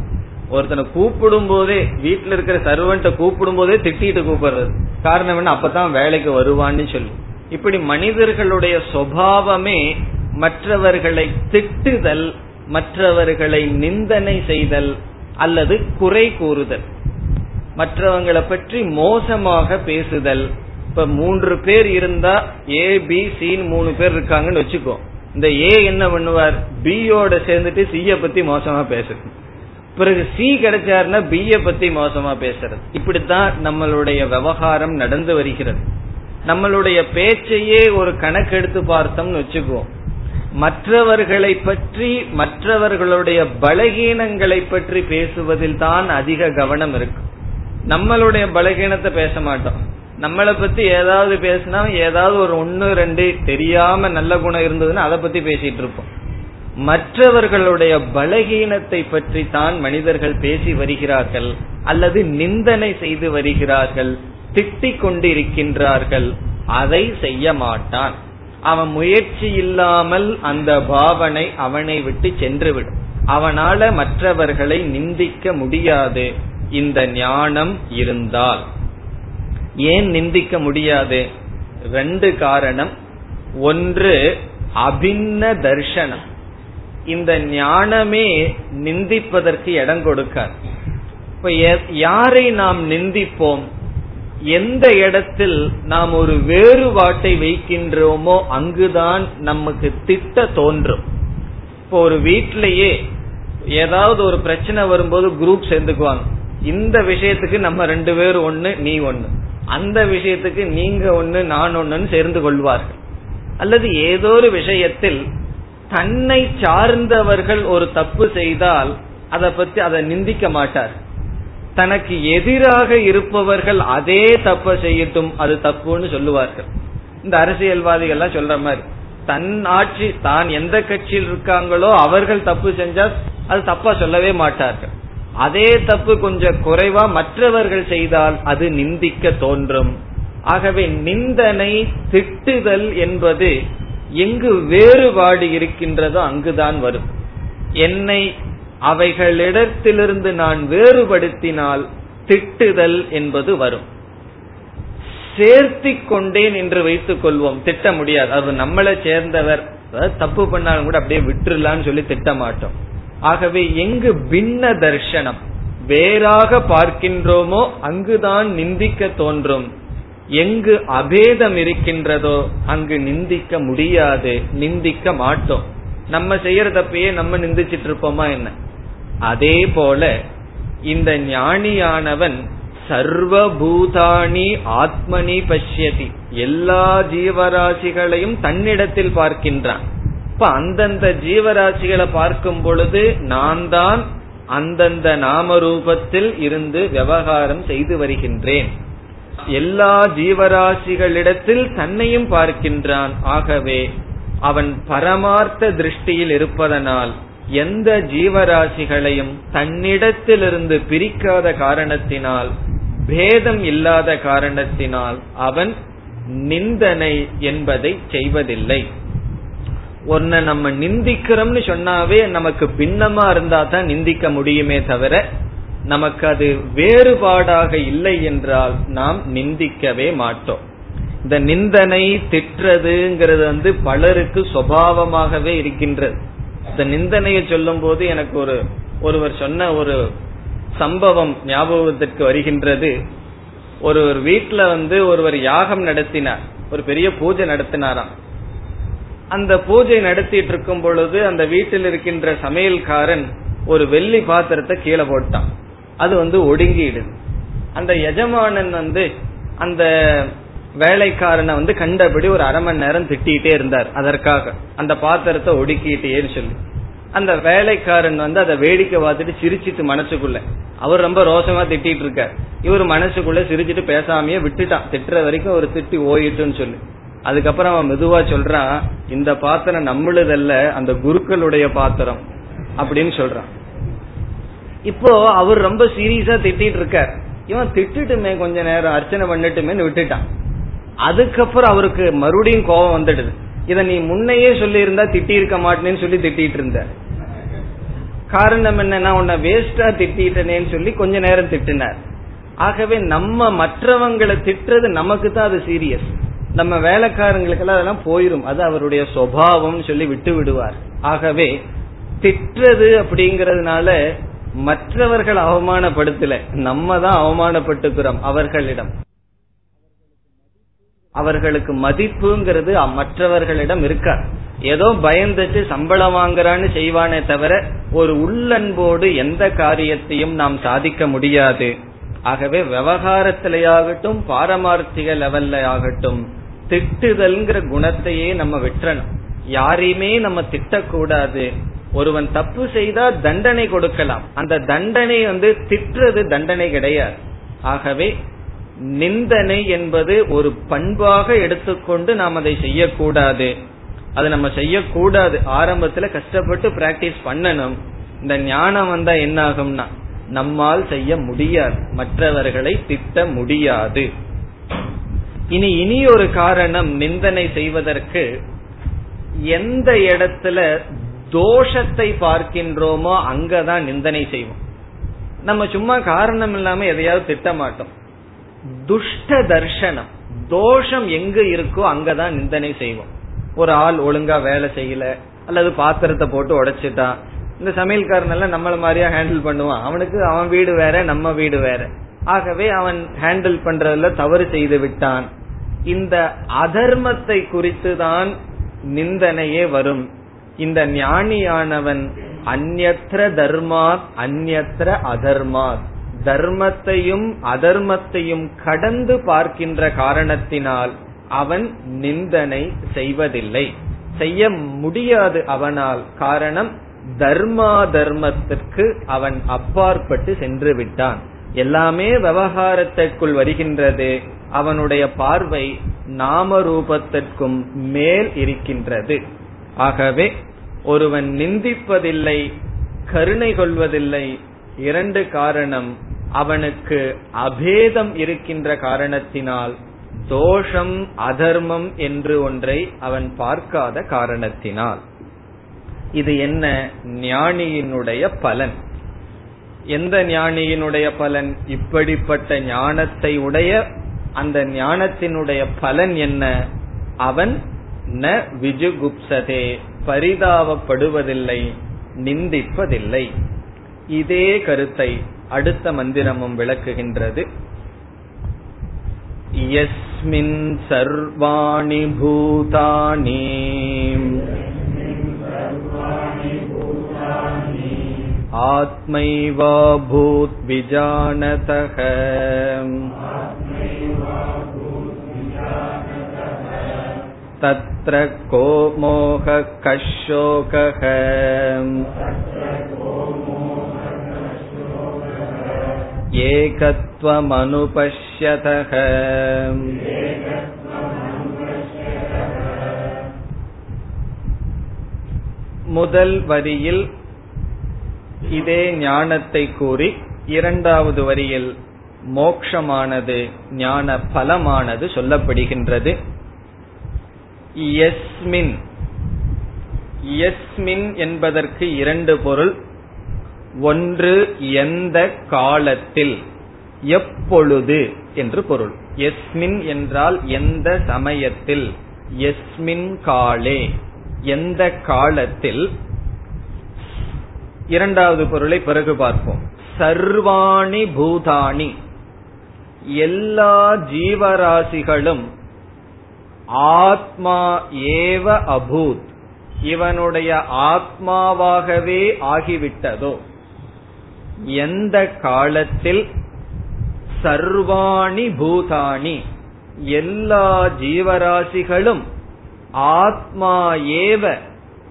ஒருத்தனை கூப்பிடும் போதே வீட்டுல இருக்கிற சர்வன்ட்ட கூப்பிடும் போதே திட்டிட்டு கூப்பிடுறது. காரணம் என்ன? அப்பதான் வேலைக்கு வருவான்னு சொல்லி. இப்படி மனிதர்களுடைய சுவாவமே மற்றவர்களை திட்டுதல் மற்றவர்களை நிந்தனை செய்தல் அல்லது குறை கூறுதல். மற்றவங்களை பற்றி மோசமாக பேசுதல். இப்ப மூன்று பேர் இருந்தா ஏ பி சி மூணு பேர் இருக்காங்கன்னு வச்சுக்கோ. இந்த ஏ என்ன பண்ணுவார்? பியோட சேர்ந்துட்டு சிய பத்தி மோசமா பேசுறது. பிறகு சி கிடைச்சாருன்னா பிய பத்தி மோசமா பேசுறது. இப்படித்தான் நம்மளுடைய விவகாரம் நடந்து வருகிறது. நம்மளுடைய பேச்சையே ஒரு கணக்கெடுத்து பார்த்தோம்னு வச்சுக்குவோம் மற்றவர்களை பற்றி மற்றவர்களுடைய பலகீனங்களை பற்றி பேசுவதில் தான் அதிக கவனம் இருக்கு. நம்மளுடைய பலகீனத்தை பேச மாட்டோம். நம்மளை பத்தி ஏதாவது பேசினா ஏதாவது ஒரு ஒன்னு ரெண்டு தெரியாம நல்ல குணம் இருந்ததுன்னா அதை பத்தி பேசிட்டு இருப்போம். மற்றவர்களுடைய பலகீனத்தை பற்றி தான் மனிதர்கள் பேசி வருகிறார்கள் அல்லது நிந்தனை செய்து வருகிறார்கள் திட்டிக் கொண்டிருக்கின்றார்கள் அதை செய்ய மாட்டான். அவன் முயற்சி இல்லாமல் அந்த பாவனை அவனை விட்டு சென்றுவிடும். அவனால மற்றவர்களை நிந்திக்க முடியாது. இந்த ஞானம் இருந்தால். ஏன் நிந்திக்க முடியாது? ரெண்டு காரணம். ஒன்று அபின்ன தர்ஷனம். இந்த ஞானமே நிந்திப்பதற்கு இடம் கொடுக்காது. இப்ப யாரை நாம் நிந்திப்போம்? எந்த இடத்தில் நாம் ஒரு வேறுபாட்டை வைக்கின்றோமோ அங்குதான் நமக்கு திட்ட தோன்றும். இப்போ ஒரு வீட்டிலேயே ஏதாவது ஒரு பிரச்சனை வரும்போது குரூப் சேர்ந்துக்குவாங்க. இந்த விஷயத்துக்கு நம்ம ரெண்டு பேரும் ஒண்ணு நீ ஒண்ணு. அந்த விஷயத்துக்கு நீங்க ஒண்ணு நான் ஒண்ணுன்னு சேர்ந்து கொள்வார்கள். அல்லது ஏதோ ஒரு விஷயத்தில் தன்னை சார்ந்தவர்கள் ஒரு தப்பு செய்தால் அதை பத்தி அதை நிந்திக்க மாட்டார் தனக்கு எதிராக இருப்பவர்கள் அதே தப்ப செய்யட்டும் அது தப்புன்னு சொல்லுவார்கள். இந்த அரசியல்வாதிகள் சொல்ற மாதிரி தன் ஆட்சி தான் எந்த கட்சியில் இருக்காங்களோ அவர்கள் தப்பு செஞ்சா அது தப்பா சொல்லவே மாட்டார்கள். அதே தப்பு கொஞ்சம் குறைவா மற்றவர்கள் செய்தால் அது நிந்திக்க தோன்றும். ஆகவே நிந்தனை திட்டுதல் என்பது எங்கு வேறுபாடு இருக்கின்றதோ அங்குதான் வரும். என்னை அவைகளிடத்திலிருந்து நான் வேறுபடுத்தினால் திட்டுதல் என்பது வரும். சேர்த்தி கொண்டேன் என்று வைத்துக் கொள்வோம் திட்ட முடியாது. அது நம்மளை சேர்ந்தவர் தப்பு பண்ணாலும் கூட அப்படியே விட்டுலான்னு சொல்லி திட்ட மாட்டோம் ஆகவே எங்கு பின்ன தர்ஷனம் வேறாக பார்க்கின்றோமோ அங்குதான் நிந்திக்க தோன்றும். எங்கு அபேதம் இருக்கின்றதோ அங்கு நிந்திக்க முடியாது நிந்திக்க மாட்டோம். நம்ம செய்யற தப்பையே நம்ம நிந்திச்சிட்டு இருப்போமா என்ன? அதே போல இந்த ஞானியானவன் சர்வபூதானி ஆத்மனி பஷ்யதி. எல்லா ஜீவராசிகளையும் தன்னிடத்தில் பார்க்கின்றான். இப்ப அந்தந்த ஜீவராசிகளை பார்க்கும் பொழுது நான் தான் அந்தந்த நாம ரூபத்தில் இருந்து விவகாரம் செய்து வருகின்றேன். எல்லா ஜீவராசிகளிடத்தில் தன்னையும் பார்க்கின்றான். ஆகவே அவன் பரமார்த்த திருஷ்டியில் இருப்பதனால் எந்த ஜீவராசிகளையும் தன்னிடத்திலிருந்து பிரிக்காத காரணத்தினால் பேதம் இல்லாத காரணத்தினால் அவன் நிந்தனை என்பதை செய்வதில்லை. ஒன்ன நம்ம நிந்திக்கிறோம்னு சொன்னாவே நமக்கு பின்னமா இருந்தா தான் நிந்திக்க முடியுமே தவிர நமக்கு அது வேறுபாடாக இல்லை என்றால் நாம் நிந்திக்கவே மாட்டோம். இந்த நிந்தனை திட்டுறதுங்கிறது வந்து பலருக்கு சுவாவமாகவே இருக்கின்றது. இந்த நிந்தனையை சொல்லும் போது எனக்கு ஒரு ஒருவர் சொன்ன ஒரு சம்பவம் ஞாபகத்திற்கு வருகின்றது. ஒரு ஒரு வீட்டுல வந்து ஒருவர் யாகம் நடத்தினார். ஒரு பெரிய பூஜை நடத்தினாராம். அந்த பூஜை நடத்திட்டு இருக்கும் பொழுது அந்த வீட்டில் இருக்கின்ற சமையல்காரன் ஒரு வெள்ளி பாத்திரத்தை கீழே போட்டான். அது வந்து ஒடுங்கிடுது. அந்த எஜமானன் வந்து அந்த வேலைக்காரனை வந்து கண்டபடி ஒரு அரை மணி நேரம் திட்டிகிட்டே இருந்தார் அதற்காக. அந்த பாத்திரத்தை ஒடுக்கிட்டேன்னு சொல்லி. அந்த வேலைக்காரன் வந்து அதை வேடிக்கை பார்த்துட்டு சிரிச்சிட்டு மனசுக்குள்ள. அவர் ரொம்ப ரோஷமா திட்டிட்டு இருக்கார். இவர் மனசுக்குள்ள சிரிச்சிட்டு பேசாமையே விட்டுட்டான். திட்டுற வரைக்கும் ஒரு திட்டி ஓயிட்டுன்னு சொல்லி. அதுக்கப்புறம் அவன் மெதுவா சொல்றான் இந்த பாத்திரம் நம்மளுதல்ல அந்த குருக்களுடைய பாத்திரம். அப்படின்னு சொல்றான். இப்போ அவர் ரொம்ப சீரியஸா திட்டிட்டு இருக்கார். இவன் திட்டுட்டுமே கொஞ்ச நேரம் அர்ச்சனை பண்ணிட்டுமேன்னு விட்டுட்டான். அதுக்கப்புறம் அவருக்கு மறுபடியும் கோபம் வந்துடுது. இத நீ முன்னையே சொல்லி இருந்தா திட்டி இருக்க மாட்டேன்னு சொல்லி திட்டிட்டு இருந்த. காரணம் என்னன்னா உன்னை வேஸ்டா திட்டேன்னு சொல்லி கொஞ்ச நேரம் திட்டினார். ஆகவே நம்ம மற்றவங்களை திட்டுறது நமக்கு தான் அது சீரியஸ் நம்ம வேலைக்காரங்களுக்கெல்லாம் அதெல்லாம் போயிரும். அது அவருடைய சுவாவம் சொல்லி விட்டு விடுவார். ஆகவே திட்டுறது அப்படிங்கறதுனால மற்றவர்கள் அவமானப்படுத்தல. நம்ம தான் அவமானப்பட்டுக்கிறோம் அவர்களிடம். அவர்களுக்கு மதிப்புங்கிறது மற்றவர்களிடம் இருக்க ஏதோ பயந்துட்டு சம்பளம் வாங்குறான்னு செய்வானே தவிர ஒரு உள்ளன்போடு எந்த காரியத்தையும் நாம் சாதிக்க முடியாது. ஆகவே விவகாரத்திலேயாகட்டும் பாரமார்த்திக லெவல்ல ஆகட்டும் திட்டுதல்ங்கிற குணத்தையே நம்ம விட்டுறணும் யாரையுமே நம்ம திட்டக்கூடாது. ஒருவன் தப்பு செய்தா தண்டனை கொடுக்கலாம். அந்த தண்டனை வந்து திட்டுறது தண்டனை கிடையாது. ஆகவே நிந்தனை என்பது ஒரு பண்பாக எடுத்துக்கொண்டு நாம் அதை செய்யக்கூடாது. அது நம்ம செய்யக்கூடாது. ஆரம்பத்துல கஷ்டப்பட்டு பிராக்டிஸ் பண்ணணும். இந்த ஞானம் வந்தா என்ன ஆகும்னா நம்மால் செய்ய முடியாது. மற்றவர்களை திட்ட முடியாது. இனி இனி ஒரு காரணம் நிந்தனை செய்வதற்கு எந்த இடத்துல தோஷத்தை பார்க்கின்றோமோ அங்கதான் நிந்தனை செய்வோம். நம்ம சும்மா காரணம் இல்லாம எதையாவது திட்ட மாட்டோம் துஷ்ட தர்ஷனம் தோஷம் எங்க இருக்கோ அங்கதான் நிந்தனை செய்வோம். ஒரு ஆள் ஒழுங்கா வேலை செய்யல அல்லது பாத்திரத்தை போட்டு உடைச்சிட்டான். இந்த சமையல்காரன் எல்லாம் நம்மள மாதிரியா ஹேண்டில் பண்ணுவான். அவனுக்கு அவன் வீடு வேற நம்ம வீடு வேற. ஆகவே அவன் ஹேண்டில் பண்றதுல தவறு செய்து விட்டான். இந்த அதர்மத்தை குறித்து தான் நிந்தனையே வரும். இந்த ஞானியானவன் அந்நத்திர தர்மாத் அந்நத்திர அதர்மாத். தர்மத்தையும் அதர்மத்தையும் கடந்து பார்க்கின்ற காரணத்தினால் அவன் நிந்தனை செய்வதில்லை. செய்ய முடியாது அவனால். காரணம் தர்மா தர்மத்திற்கு அவன் அப்பாற்பட்டு சென்று விட்டான். எல்லாமே விவகாரத்திற்குள் வருகின்றது. அவனுடைய பார்வை நாம ரூபத்திற்கும் மேல் இருக்கின்றது. ஆகவே ஒருவன் நிந்திப்பதில்லை கருணை கொள்வதில்லை இரண்டு காரணம் அவனுக்கு அபேதம் இருக்கின்ற காரணத்தினால் தோஷம் அதர்மம் என்று ஒன்றை அவன் பார்க்காத காரணத்தினால். இது என்ன? ஞானியினுடைய பலன். எந்த ஞானியினுடைய பலன்? இப்படிப்பட்ட ஞானத்தை உடைய அந்த ஞானத்தினுடைய பலன் என்ன? அவன் ந விஜுகுப்சதே பரிதாபப்படுவதில்லை நிந்திப்பதில்லை. இதே கருத்தை அடுத்த மந்திரமும் விளக்குகின்றது यस्मिन् सर्वाणि भूतानि आत्मैव भूद्विजानतः तत्र को मोहः कशोकः ஏகத்வமனுபஷ்யதக. முதல் வரியில் இதே ஞானத்தை கூறி இரண்டாவது வரியில் மோக்ஷமானது ஞான பலமானது சொல்லப்படுகின்றது. எஸ்மின் யஸ்மின் என்பதற்கு இரண்டு பொருள். ஒன்று எந்த காலத்தில்? எப்பொழுது? என்று பொருள். எஸ்மின் என்றால் எந்த சமயத்தில்? எஸ்மின் காலே. எந்த காலத்தில்? இரண்டாவது பொருளை பிறகு பார்ப்போம். சர்வாணி பூதாணி. எல்லா ஜீவராசிகளும் ஆத்மா ஏவ அபூத். இவனுடைய ஆத்மாவாகவே ஆகிவிட்டதோ? எந்த காலத்தில் சர்வாணி பூதாணி? எல்லா ஜீவராசிகளும் ஆத்மா ஏவ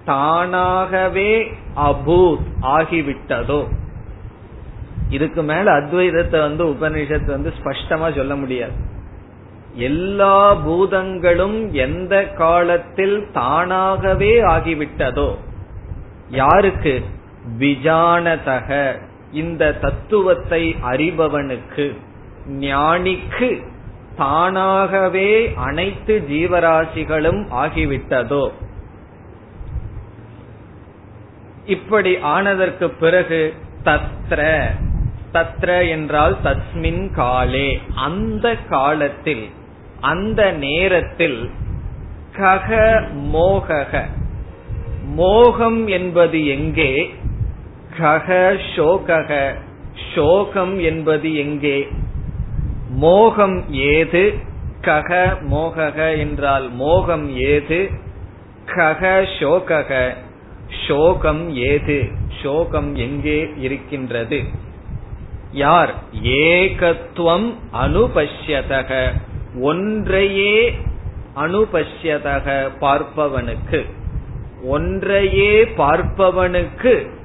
தானாகவே அபூத் ஆகிவிட்டதோ? இதுக்கு மேல அத்வைதத்தை வந்து உபனிஷத்து வந்து ஸ்பஷ்டமா சொல்ல முடியாது. எல்லா பூதங்களும் எந்த காலத்தில் தானாகவே ஆகிவிட்டதோ? யாருக்கு? விஜானதக. இந்த தத்துவத்தை அறிபவனுக்கு ஞானிக்கு தானாகவே அனைத்து ஜீவராசிகளும் ஆகிவிட்டதோ? இப்படி ஆனதற்கு பிறகு தத்ர தத்ர என்றால் தஸ்மின் காலே. அந்த காலத்தில் அந்த நேரத்தில் கக மோகக. மோகம் என்பது எங்கே? கக சோகக சோகம் என்பது எங்கே? மோகம் ஏது? கக மோகக என்றால் மோகம் ஏது? கக சோகக சோகம் ஏது? சோகம் எங்கே இருக்கின்றது? யார்? ஏகத்துவம் அனுபஷ்யதக ஒன்றையே அனுபஷ்யதக பார்ப்பவனுக்கு. ஒன்றையே பார்ப்பவனுக்கு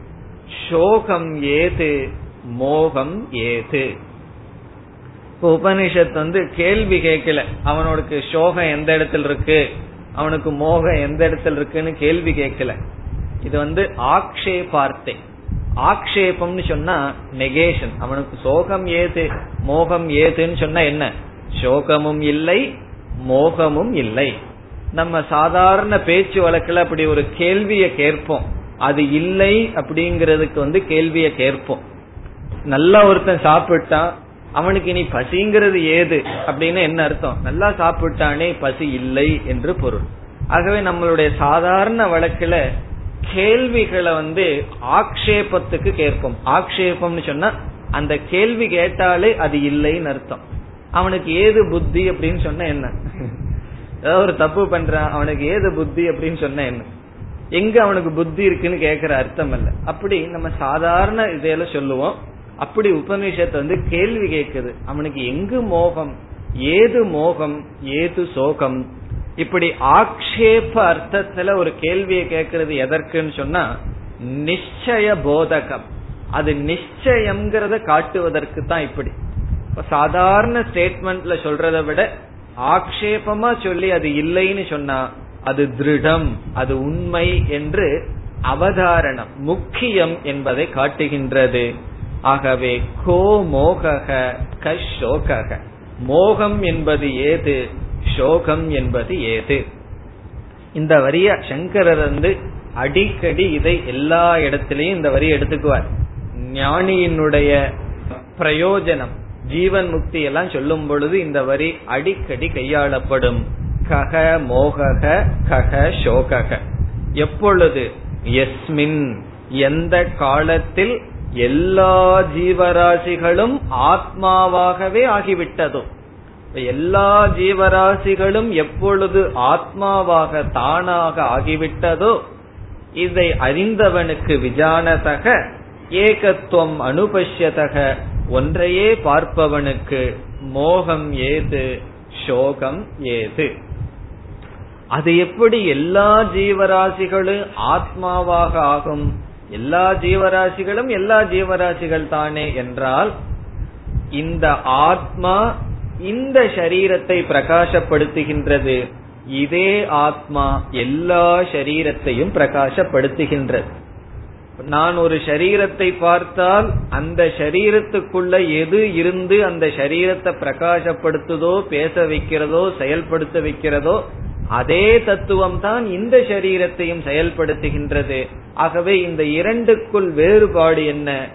சோகம் ஏது மோகம் ஏது. உபனிஷத் வந்து கேள்வி கேட்கல. அவனுக்கு சோகம் எந்த இடத்துல இருக்கு? அவனுக்கு மோகம் எந்த இடத்துல இருக்குன்னு கேள்வி கேட்கல. இது வந்து ஆக்ஷேபார்த்தை. ஆக்ஷேபம்னு சொன்னா நெகேஷன். அவனுக்கு சோகம் ஏது மோகம் ஏதுன்னு சொன்னா என்ன? சோகமும் இல்லை மோகமும் இல்லை. நம்ம சாதாரண பேச்சு வழக்கில் அப்படி ஒரு கேள்வியை கேட்போம். அது இல்லை அப்படிங்கறதுக்கு வந்து கேள்விய கேட்போம். நல்லா ஒருத்தன் சாப்பிட்டான் அவனுக்கு இனி பசிங்கிறது ஏது அப்படின்னு என்ன அர்த்தம்? நல்லா சாப்பிட்டானே பசி இல்லை என்று பொருள். ஆகவே நம்மளுடைய சாதாரண வழக்குல கேள்விகளை வந்து ஆக்ஷேபத்துக்கு கேட்போம். ஆக்ஷேபம்னு சொன்னா அந்த கேள்வி கேட்டாலே அது இல்லைன்னு அர்த்தம். அவனுக்கு ஏது புத்தி அப்படின்னு சொன்ன என்ன? ஏதாவது ஒரு தப்பு பண்றான் அவனுக்கு ஏது புத்தி அப்படின்னு சொன்ன என்ன? எங்க அவனுக்கு புத்தி இருக்குன்னு கேக்குற அர்த்தம் இல்ல. அப்படி நம்ம சாதாரண இதையில சொல்லுவோம். அப்படி உபநிஷத்து வந்து கேள்வி கேட்குது அவனுக்கு எங்கு மோகம் ஏது மோகம் ஏது சோகம்? இப்படி ஆக்ஷேப அர்த்தத்துல ஒரு கேள்வியை கேட்கறது எதற்குன்னு சொன்னா நிச்சய போதகம். அது நிச்சயம்ங்கிறத காட்டுவதற்கு தான் இப்படி. இப்ப சாதாரண ஸ்டேட்மெண்ட்ல சொல்றதை விட ஆக்ஷேபமா சொல்லி அது இல்லைன்னு சொன்னா அது திருடம் அது உண்மை என்று அவதாரணம் முக்கியம் என்பதை காட்டுகின்றது. ஆகவே கோ மோகக கஷோகக மோகம் என்பது ஏது சோகம் என்பது ஏது? இந்த வரிய சங்கரர் வந்து அடிக்கடி இதை எல்லா இடத்திலையும் இந்த வரி எடுத்துக்குவார். ஞானியினுடைய பிரயோஜனம் ஜீவன் முக்தி எல்லாம் சொல்லும் பொழுது இந்த வரி அடிக்கடி கையாளப்படும். கக மோகக கக சோகக எப்பொழுது? எஸ்மின். எந்த காலத்தில் எல்லா ஜீவராசிகளும் ஆத்மாவாகவே ஆகிவிட்டதோ எல்லா ஜீவராசிகளும் எப்பொழுது ஆத்மாவாக தானாக ஆகிவிட்டதோ இதை அறிந்தவனுக்கு விஜானதக ஏகத்துவம் அனுபஷ்யதக ஒன்றையே பார்ப்பவனுக்கு மோகம் ஏது சோகம் ஏது. அது எப்படி எல்லா ஜீவராசிகளும் ஆத்மாவாக ஆகும்? எல்லா ஜீவராசிகளும் எல்லா ஜீவராசிகள் தானே என்றால் இந்த ஆத்மா இந்த சரீரத்தை பிரகாசப்படுத்துகின்றது. இதே ஆத்மா எல்லா சரீரத்தையும் பிரகாசப்படுத்துகின்றது. நான் ஒரு சரீரத்தை பார்த்தால் அந்த சரீரத்துக்குள்ள எது இருந்து அந்த சரீரத்தை பிரகாசப்படுத்துதோ பேச வைக்கிறதோ செயல்படுத்த வைக்கிறதோ அதே தத்துவம் தான் இந்த சரீரத்தையும் செயல்படுத்துகின்றது. ஆகவே இந்த இரண்டுக்குள் வேறுபாடு என்ன?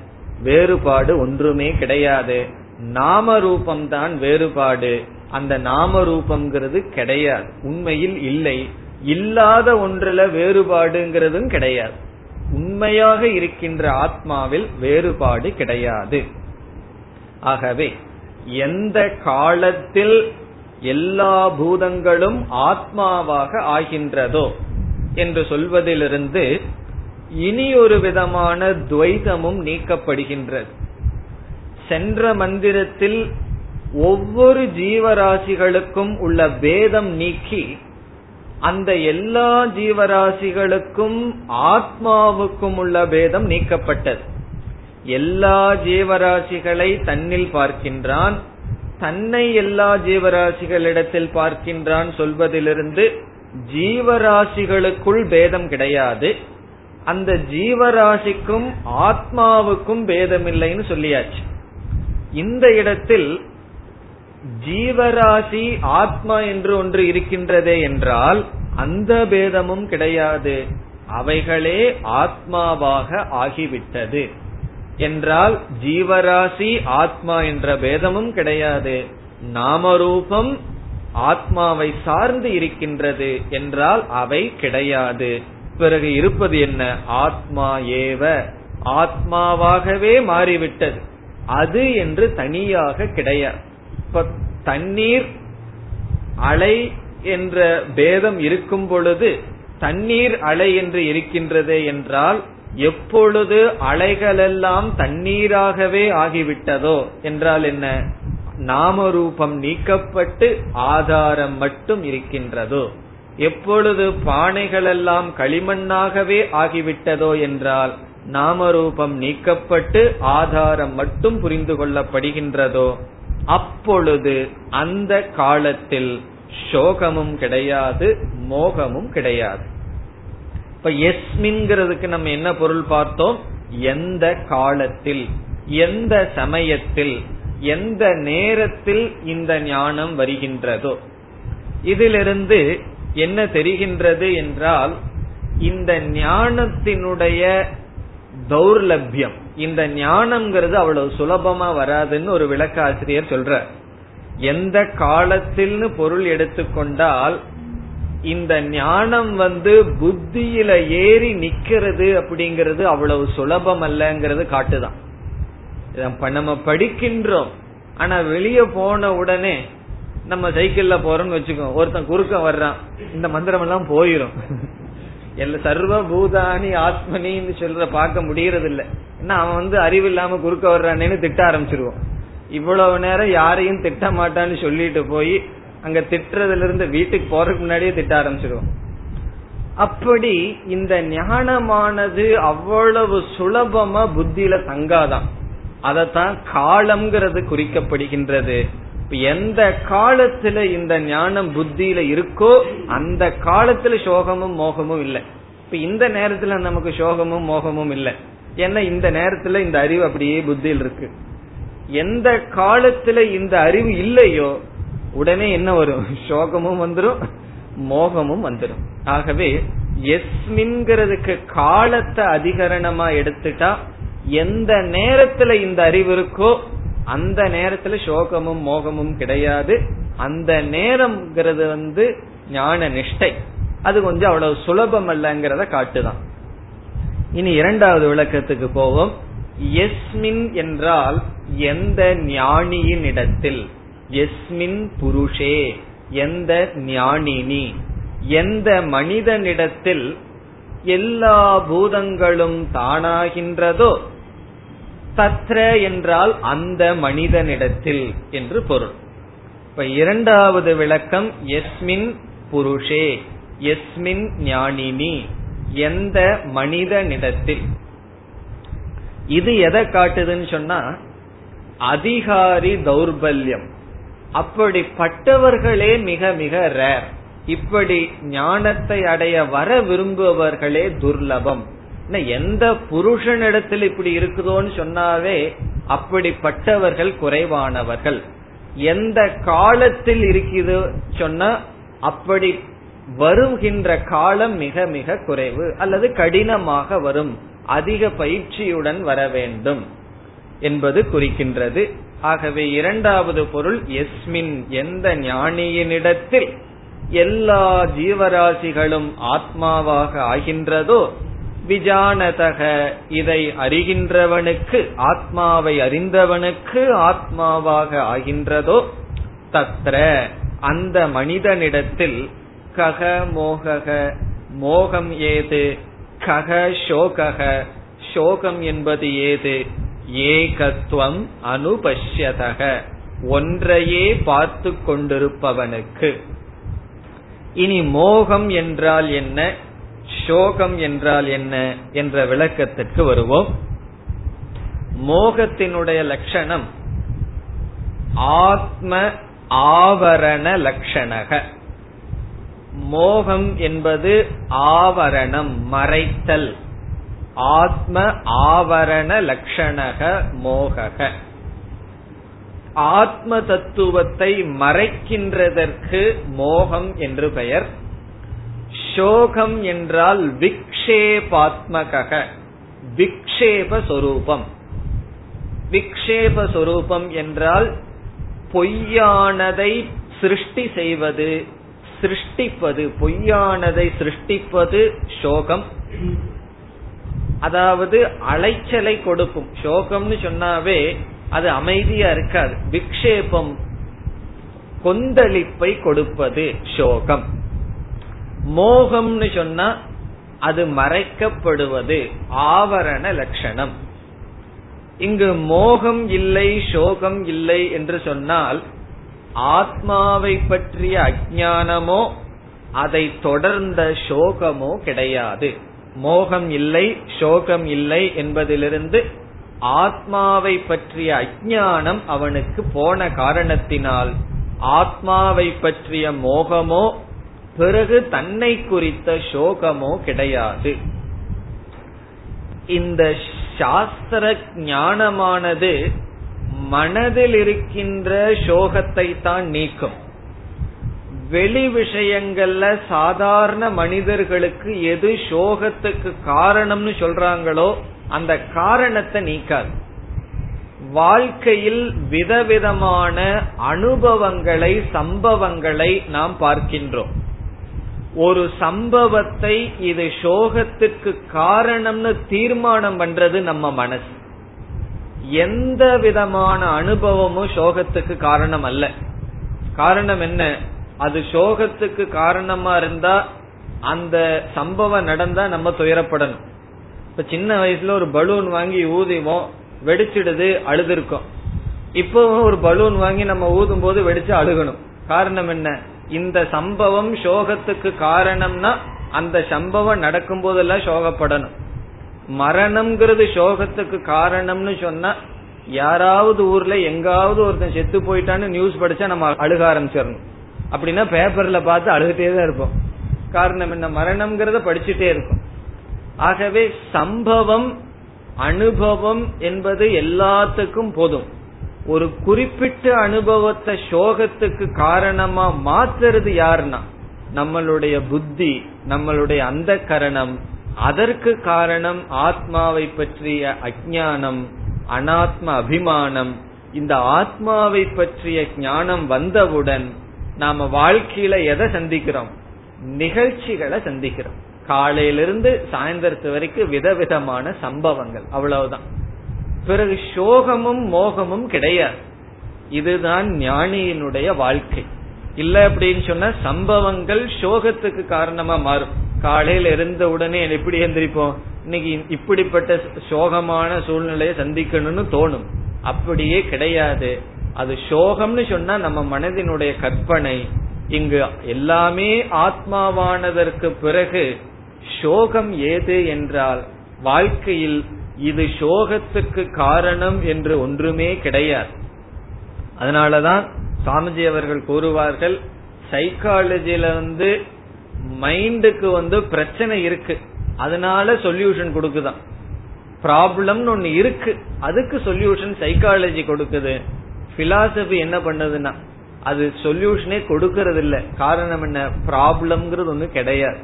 வேறுபாடு ஒன்றுமே கிடையாது. நாம ரூபம் தான் வேறுபாடு. அந்த நாம ரூபம்ங்கிறது கிடையாது. உண்மையில் இல்லை. இல்லாத ஒன்றுல வேறுபாடுங்கிறதும் கிடையாது. உண்மையாக இருக்கின்ற ஆத்மாவில் வேறுபாடு கிடையாது. ஆகவே எந்த காலத்தில் எல்லா பூதங்களும் ஆத்மாவாக ஆகின்றதோ என்று சொல்வதிலிருந்து இனி ஒரு விதமான துவைதமும் நீக்கப்படுகின்றது. சென்ற மந்திரத்தில் ஒவ்வொரு ஜீவராசிகளுக்கும் உள்ள பேதம் நீக்கி அந்த எல்லா ஜீவராசிகளுக்கும் ஆத்மாவுக்கும் உள்ள பேதம் நீக்கப்பட்டது. எல்லா ஜீவராசிகளை தன்னில் பார்க்கின்றான் தன்னை எல்லா ஜீவராசிகளிடத்தில் பார்க்கின்றான் சொல்வதிலிருந்து ஜீவராசிகளுக்குள் பேதம் கிடையாது. அந்த ஜீவராசிக்கும் ஆத்மாவுக்கும் பேதமில்லைன்னு சொல்லியாச்சு. இந்த இடத்தில் ஜீவராசி ஆத்மா என்று ஒன்று இருக்கின்றதே என்றால் அந்த பேதமும் கிடையாது. அவைகளே ஆத்மாவாக ஆகிவிட்டது. என்றால் ஜீவராசி ஆத்மா என்ற பேதமும் கிடையாது. நாமரூபம் ஆத்மாவை சார்ந்து இருக்கின்றது என்றால் அவை கிடையாது. பிறகு இருப்பது என்ன? ஆத்மா ஏவ. ஆத்மாவாகவே மாறிவிட்டது. அது என்று தனியாக கிடையாது. இப்ப தண்ணீர் அலை என்ற பேதம் இருக்கும் பொழுது தண்ணீர் அலை என்று இருக்கின்றது என்றால் எப்பொழுது அலைகளெல்லாம் தண்ணீராகவே ஆகிவிட்டதோ என்றால் என்ன? நாமரூபம் நீக்கப்பட்டு ஆதாரம் மட்டும் இருக்கின்றதோ? எப்பொழுது பானைகளெல்லாம் களிமண்ணாகவே ஆகிவிட்டதோ என்றால் நாமரூபம் நீக்கப்பட்டு ஆதாரம் மட்டும் புரிந்து கொள்ளப்படுகின்றதோ? அப்பொழுது அந்த காலத்தில் சோகமும் கிடையாது மோகமும் கிடையாது. இப்ப எஸ்மின்கிறதுக்கு நம்ம என்ன பொருள் பார்த்தோம்? எந்த காலத்தில் எந்த சமயத்தில் எந்த நேரத்தில் இந்த ஞானம் வருகின்றதோ. இதிலிருந்து என்ன தெரிகின்றது என்றால் இந்த ஞானத்தினுடைய தௌர்லபியம் இந்த ஞானம்ங்கிறது அவ்வளவு சுலபமா வராதுன்னு ஒரு விளக்க ஆசிரியர் சொல்ற எந்த காலத்தில்னு பொருள் எடுத்துக்கொண்டால் இந்த ஞானம் வந்து புத்தியில ஏறி நிக்கிறது அப்படிங்கிறது அவ்வளவு சுலபம் அல்லங்கிறது காட்டுதான். நம்ம படிக்கின்றோம். ஆனா வெளியே போன உடனே நம்ம சைக்கிள்ல போறோம்னு வச்சுக்கோ ஒருத்தன் குறுக்க வர்றான் இந்த மந்திரம் எல்லாம் போயிரும். எல்லா சர்வ பூதானி ஆத்மனின்னு சொல்ற பார்க்க முடியறது இல்ல ஏன்னா அவன் வந்து அறிவு இல்லாம குறுக்க வர்றானேன்னு திட்ட ஆரம்பிச்சிருவோம் இவ்வளவு நேரம் யாரையும் திட்ட மாட்டான்னு சொல்லிட்டு போய் அங்க திட்டுறதுல இருந்து வீட்டுக்கு போறதுக்கு முன்னாடியே திட்ட ஆரம்பிச்சிருவோம். அப்படி இந்த ஞானமானது அவ்வளவு சுலபமா புத்தியில தங்காதான். அதத்தான் காலம்ங்கிறது குறிக்கப்படுகின்றது. எந்த காலத்துல இந்த ஞானம் புத்தியில இருக்கோ அந்த காலத்துல சோகமும் மோகமும் இல்லை. இப்ப இந்த நேரத்துல நமக்கு சோகமும் மோகமும் இல்லை. ஏன்னா இந்த நேரத்துல இந்த அறிவு அப்படியே புத்தியில் இருக்கு. எந்த காலத்துல இந்த அறிவு இல்லையோ உடனே என்ன வரும்? சோகமும் வந்துடும் மோகமும் வந்துடும் ஆகவே எஸ்மின்கிறதுக்கு காலத்தை அதிகரணமா எடுத்துட்டா எந்த நேரத்துல இந்த அறிவு இருக்கோ அந்த நேரத்துல சோகமும் மோகமும் கிடையாது. அந்த நேரம்ங்கிறது வந்து ஞான நிஷ்டை. அது கொஞ்சம் அவ்வளவு சுலபம் அல்லங்கிறத காட்டுதான். இனி இரண்டாவது விளக்கத்துக்கு போவோம். எஸ்மின் என்றால் எந்த ஞானியின் இடத்தில்? எஸ்மின் புருஷே எந்த ஞானினி? எந்த மனிதனிடத்தில் எல்லா பூதங்களும் தானாகின்றதோ தத்ர என்றால் அந்த மனிதனிடத்தில் என்று பொருள். இப்ப இரண்டாவது விளக்கம் எஸ்மின் புருஷே எஸ்மின் ஞானினி எந்த மனிதனிடத்தில்? இது எதை காட்டுதுன்னு சொன்னா அதிகாரி தௌர்பல்யம். அப்படிப்பட்டவர்களே மிக மிக ரேர் இப்படி ஞானத்தை அடைய வர விரும்புபவர்களே துர்லபம். எந்த புருஷனிடத்தில் இப்படி இருக்குதோன்னு சொன்னாவே அப்படிப்பட்டவர்கள் குறைவானவர்கள். எந்த காலத்தில் இருக்குது சொன்னா அப்படி வருகின்ற காலம் மிக மிக குறைவு அல்லது கடினமாக வரும். அதிக பயிற்சியுடன் வர வேண்டும். என்பது குறிக்கின்றது. ஆகவே இரண்டாவது பொருள் எஸ்மின் எந்த ஞானியினிடத்தில் எல்லா ஜீவராசிகளும் ஆத்மாவாக ஆகின்றதோ விஜானதக இதை அறிகின்றவனுக்கு ஆத்மாவை அறிந்தவனுக்கு ஆத்மாவாக ஆகின்றதோ தத்ர அந்த மனிதனிடத்தில் கக மோகக மோகம் ஏது? கக சோகக சோகம் என்பது ஏது? ஏகத்துவம் அனுபஷ்யதக. ஒன்றையே பார்த்து கொண்டிருப்பவனுக்கு. இனி மோகம் என்றால் என்ன? சோகம் என்றால் என்ன? என்ற விளக்கத்திற்கு வருவோம். மோகத்தினுடைய லட்சணம் ஆத்ம ஆவரண லட்சணக. மோகம் என்பது ஆவரணம் மறைத்தல். ஆத்ம ஆவரண லட்சணக மோகக. ஆத்ம தத்துவத்தை மறைக்கின்றதற்கு மோகம் என்று பெயர். சோகம் என்றால் விக்ஷேபாத்மக விக்ஷேப விக்ஷேபஸ்வரூபம் விக்ஷேப என்றால் பொய்யானதை சிருஷ்டி செய்வது சிருஷ்டிப்பது. பொய்யானதை சிருஷ்டிப்பது சோகம். அதாவது அலைச்சலை கொடுக்கும். சோகம்னு சொன்னாவே அது அமைதியா இருக்காது. விக்ஷேபம் கொந்தளிப்பை கொடுப்பது சோகம். மோகம்னு சொன்னா அது மறைக்கப்படுவது ஆவரண லட்சணம். இங்கு மோகம் இல்லை சோகம் இல்லை என்று சொன்னால் ஆத்மாவை பற்றிய அஜானமோ அதை தொடர்ந்த சோகமோ கிடையாது. மோகம் இல்லை சோகம் இல்லை என்பதிலிருந்து ஆத்மாவை பற்றிய அஜானம் அவனுக்கு போன காரணத்தினால் ஆத்மாவை பற்றிய மோகமோ பிறகு தன்னை குறித்த சோகமோ கிடையாது. இந்த சாஸ்திர ஞானமானது மனதில் இருக்கின்ற சோகத்தை தான் நீக்கும். வெளி விஷயங்கள்ல சாதாரண மனிதர்களுக்கு எது சோகத்துக்கு காரணம்னு சொல்றாங்களோ அந்த காரணத்தை நீக்காது. வாழ்க்கையில் விதவிதமான அனுபவங்களை சம்பவங்களை நாம் பார்க்கின்றோம். ஒரு சம்பவத்தை இது சோகத்துக்கு காரணம்னு தீர்மானம் பண்றது நம்ம மனசு. எந்த விதமான அனுபவமும் சோகத்துக்கு காரணம் அல்ல. காரணம் என்ன? அது சோகத்துக்கு காரணமா இருந்தா அந்த சம்பவம் நடந்தா நம்ம துயரப்படணும். இப்ப சின்ன வயசுல ஒரு பலூன் வாங்கி ஊதிவோம் வெடிச்சிடுது அழுதுருக்கோம். இப்பவும் ஒரு பலூன் வாங்கி நம்ம ஊதும் போது வெடிச்சு அழுகணும். காரணம் என்ன? இந்த சம்பவம் சோகத்துக்கு காரணம்னா அந்த சம்பவம் நடக்கும் போதெல்லாம் சோகப்படணும். மரணம்ங்கிறது சோகத்துக்கு காரணம்னு சொன்னா யாராவது ஊர்ல எங்காவது ஒருத்தன் செத்து போயிட்டான்னு நியூஸ் படிச்சா நம்ம அழுக ஆரம்பிச்சிடணும். அப்படின்னா பேப்பர்ல பார்த்து அழுகிட்டே தான் இருப்போம். காரணம் என்ன? மரணம்ங்கிறத படிச்சுட்டே இருக்கும் ஆகவே சம்பவம் அனுபவம் என்பது எல்லாத்துக்கும் போதும். ஒரு குறிப்பிட்ட அனுபவத்தை சோகத்துக்கு காரணமா மாத்துறது யாருன்னா? நம்மளுடைய புத்தி நம்மளுடைய அந்த கரணம். அதற்கு காரணம் ஆத்மாவை பற்றிய அஜானம் அனாத்ம அபிமானம். இந்த ஆத்மாவை பற்றிய ஞானம் வந்தவுடன் நாம வாழ்க்கையில எதை சந்திக்கிறோம்? நிகழ்ச்சிகளை சந்திக்கிறோம். காலையிலிருந்து சாயந்தரத்து வரைக்கும் விதவிதமான சம்பவங்கள். அவ்வளவுதான். பிறகு சோகமும் மோகமும் கிடையாது. இதுதான் ஞானியினுடைய வாழ்க்கை. இல்ல அப்படின்னு சொன்னா சம்பவங்கள் சோகத்துக்கு காரணமா மாறும். காலையில இருந்த உடனே எப்படி எந்திரிப்போம்? இன்னைக்கு இப்படிப்பட்ட சோகமான சூழ்நிலையை சந்திக்கணும்னு தோணும். அப்படியே கிடையாது. அது சோகம்னு சொன்னா நம்ம மனதினுடைய கற்பனை. இங்கு எல்லாமே ஆத்மாவானதற்கு பிறகு சோகம் ஏது என்றால் வாழ்க்கையில் இது சோகத்துக்கு காரணம் என்று ஒன்றுமே கிடையாது. அதனாலதான் சாமிஜி அவர்கள் கூறுவார்கள் சைக்காலஜில வந்து மைண்டுக்கு வந்து பிரச்சனை இருக்கு. அதனால சொல்யூஷன் கொடுக்குதான். ப்ராப்ளம்னு ஒன்னு இருக்கு. அதுக்கு சொல்யூஷன் சைக்காலஜி கொடுக்குது. பிலாசபி என்ன பண்ணதுன்னா அது சொல்யூஷனே கொடுக்கறது இல்ல காரணம் என்ன? ப்ராப்ளம்ங்கிறது ஒண்ணு கிடையாது.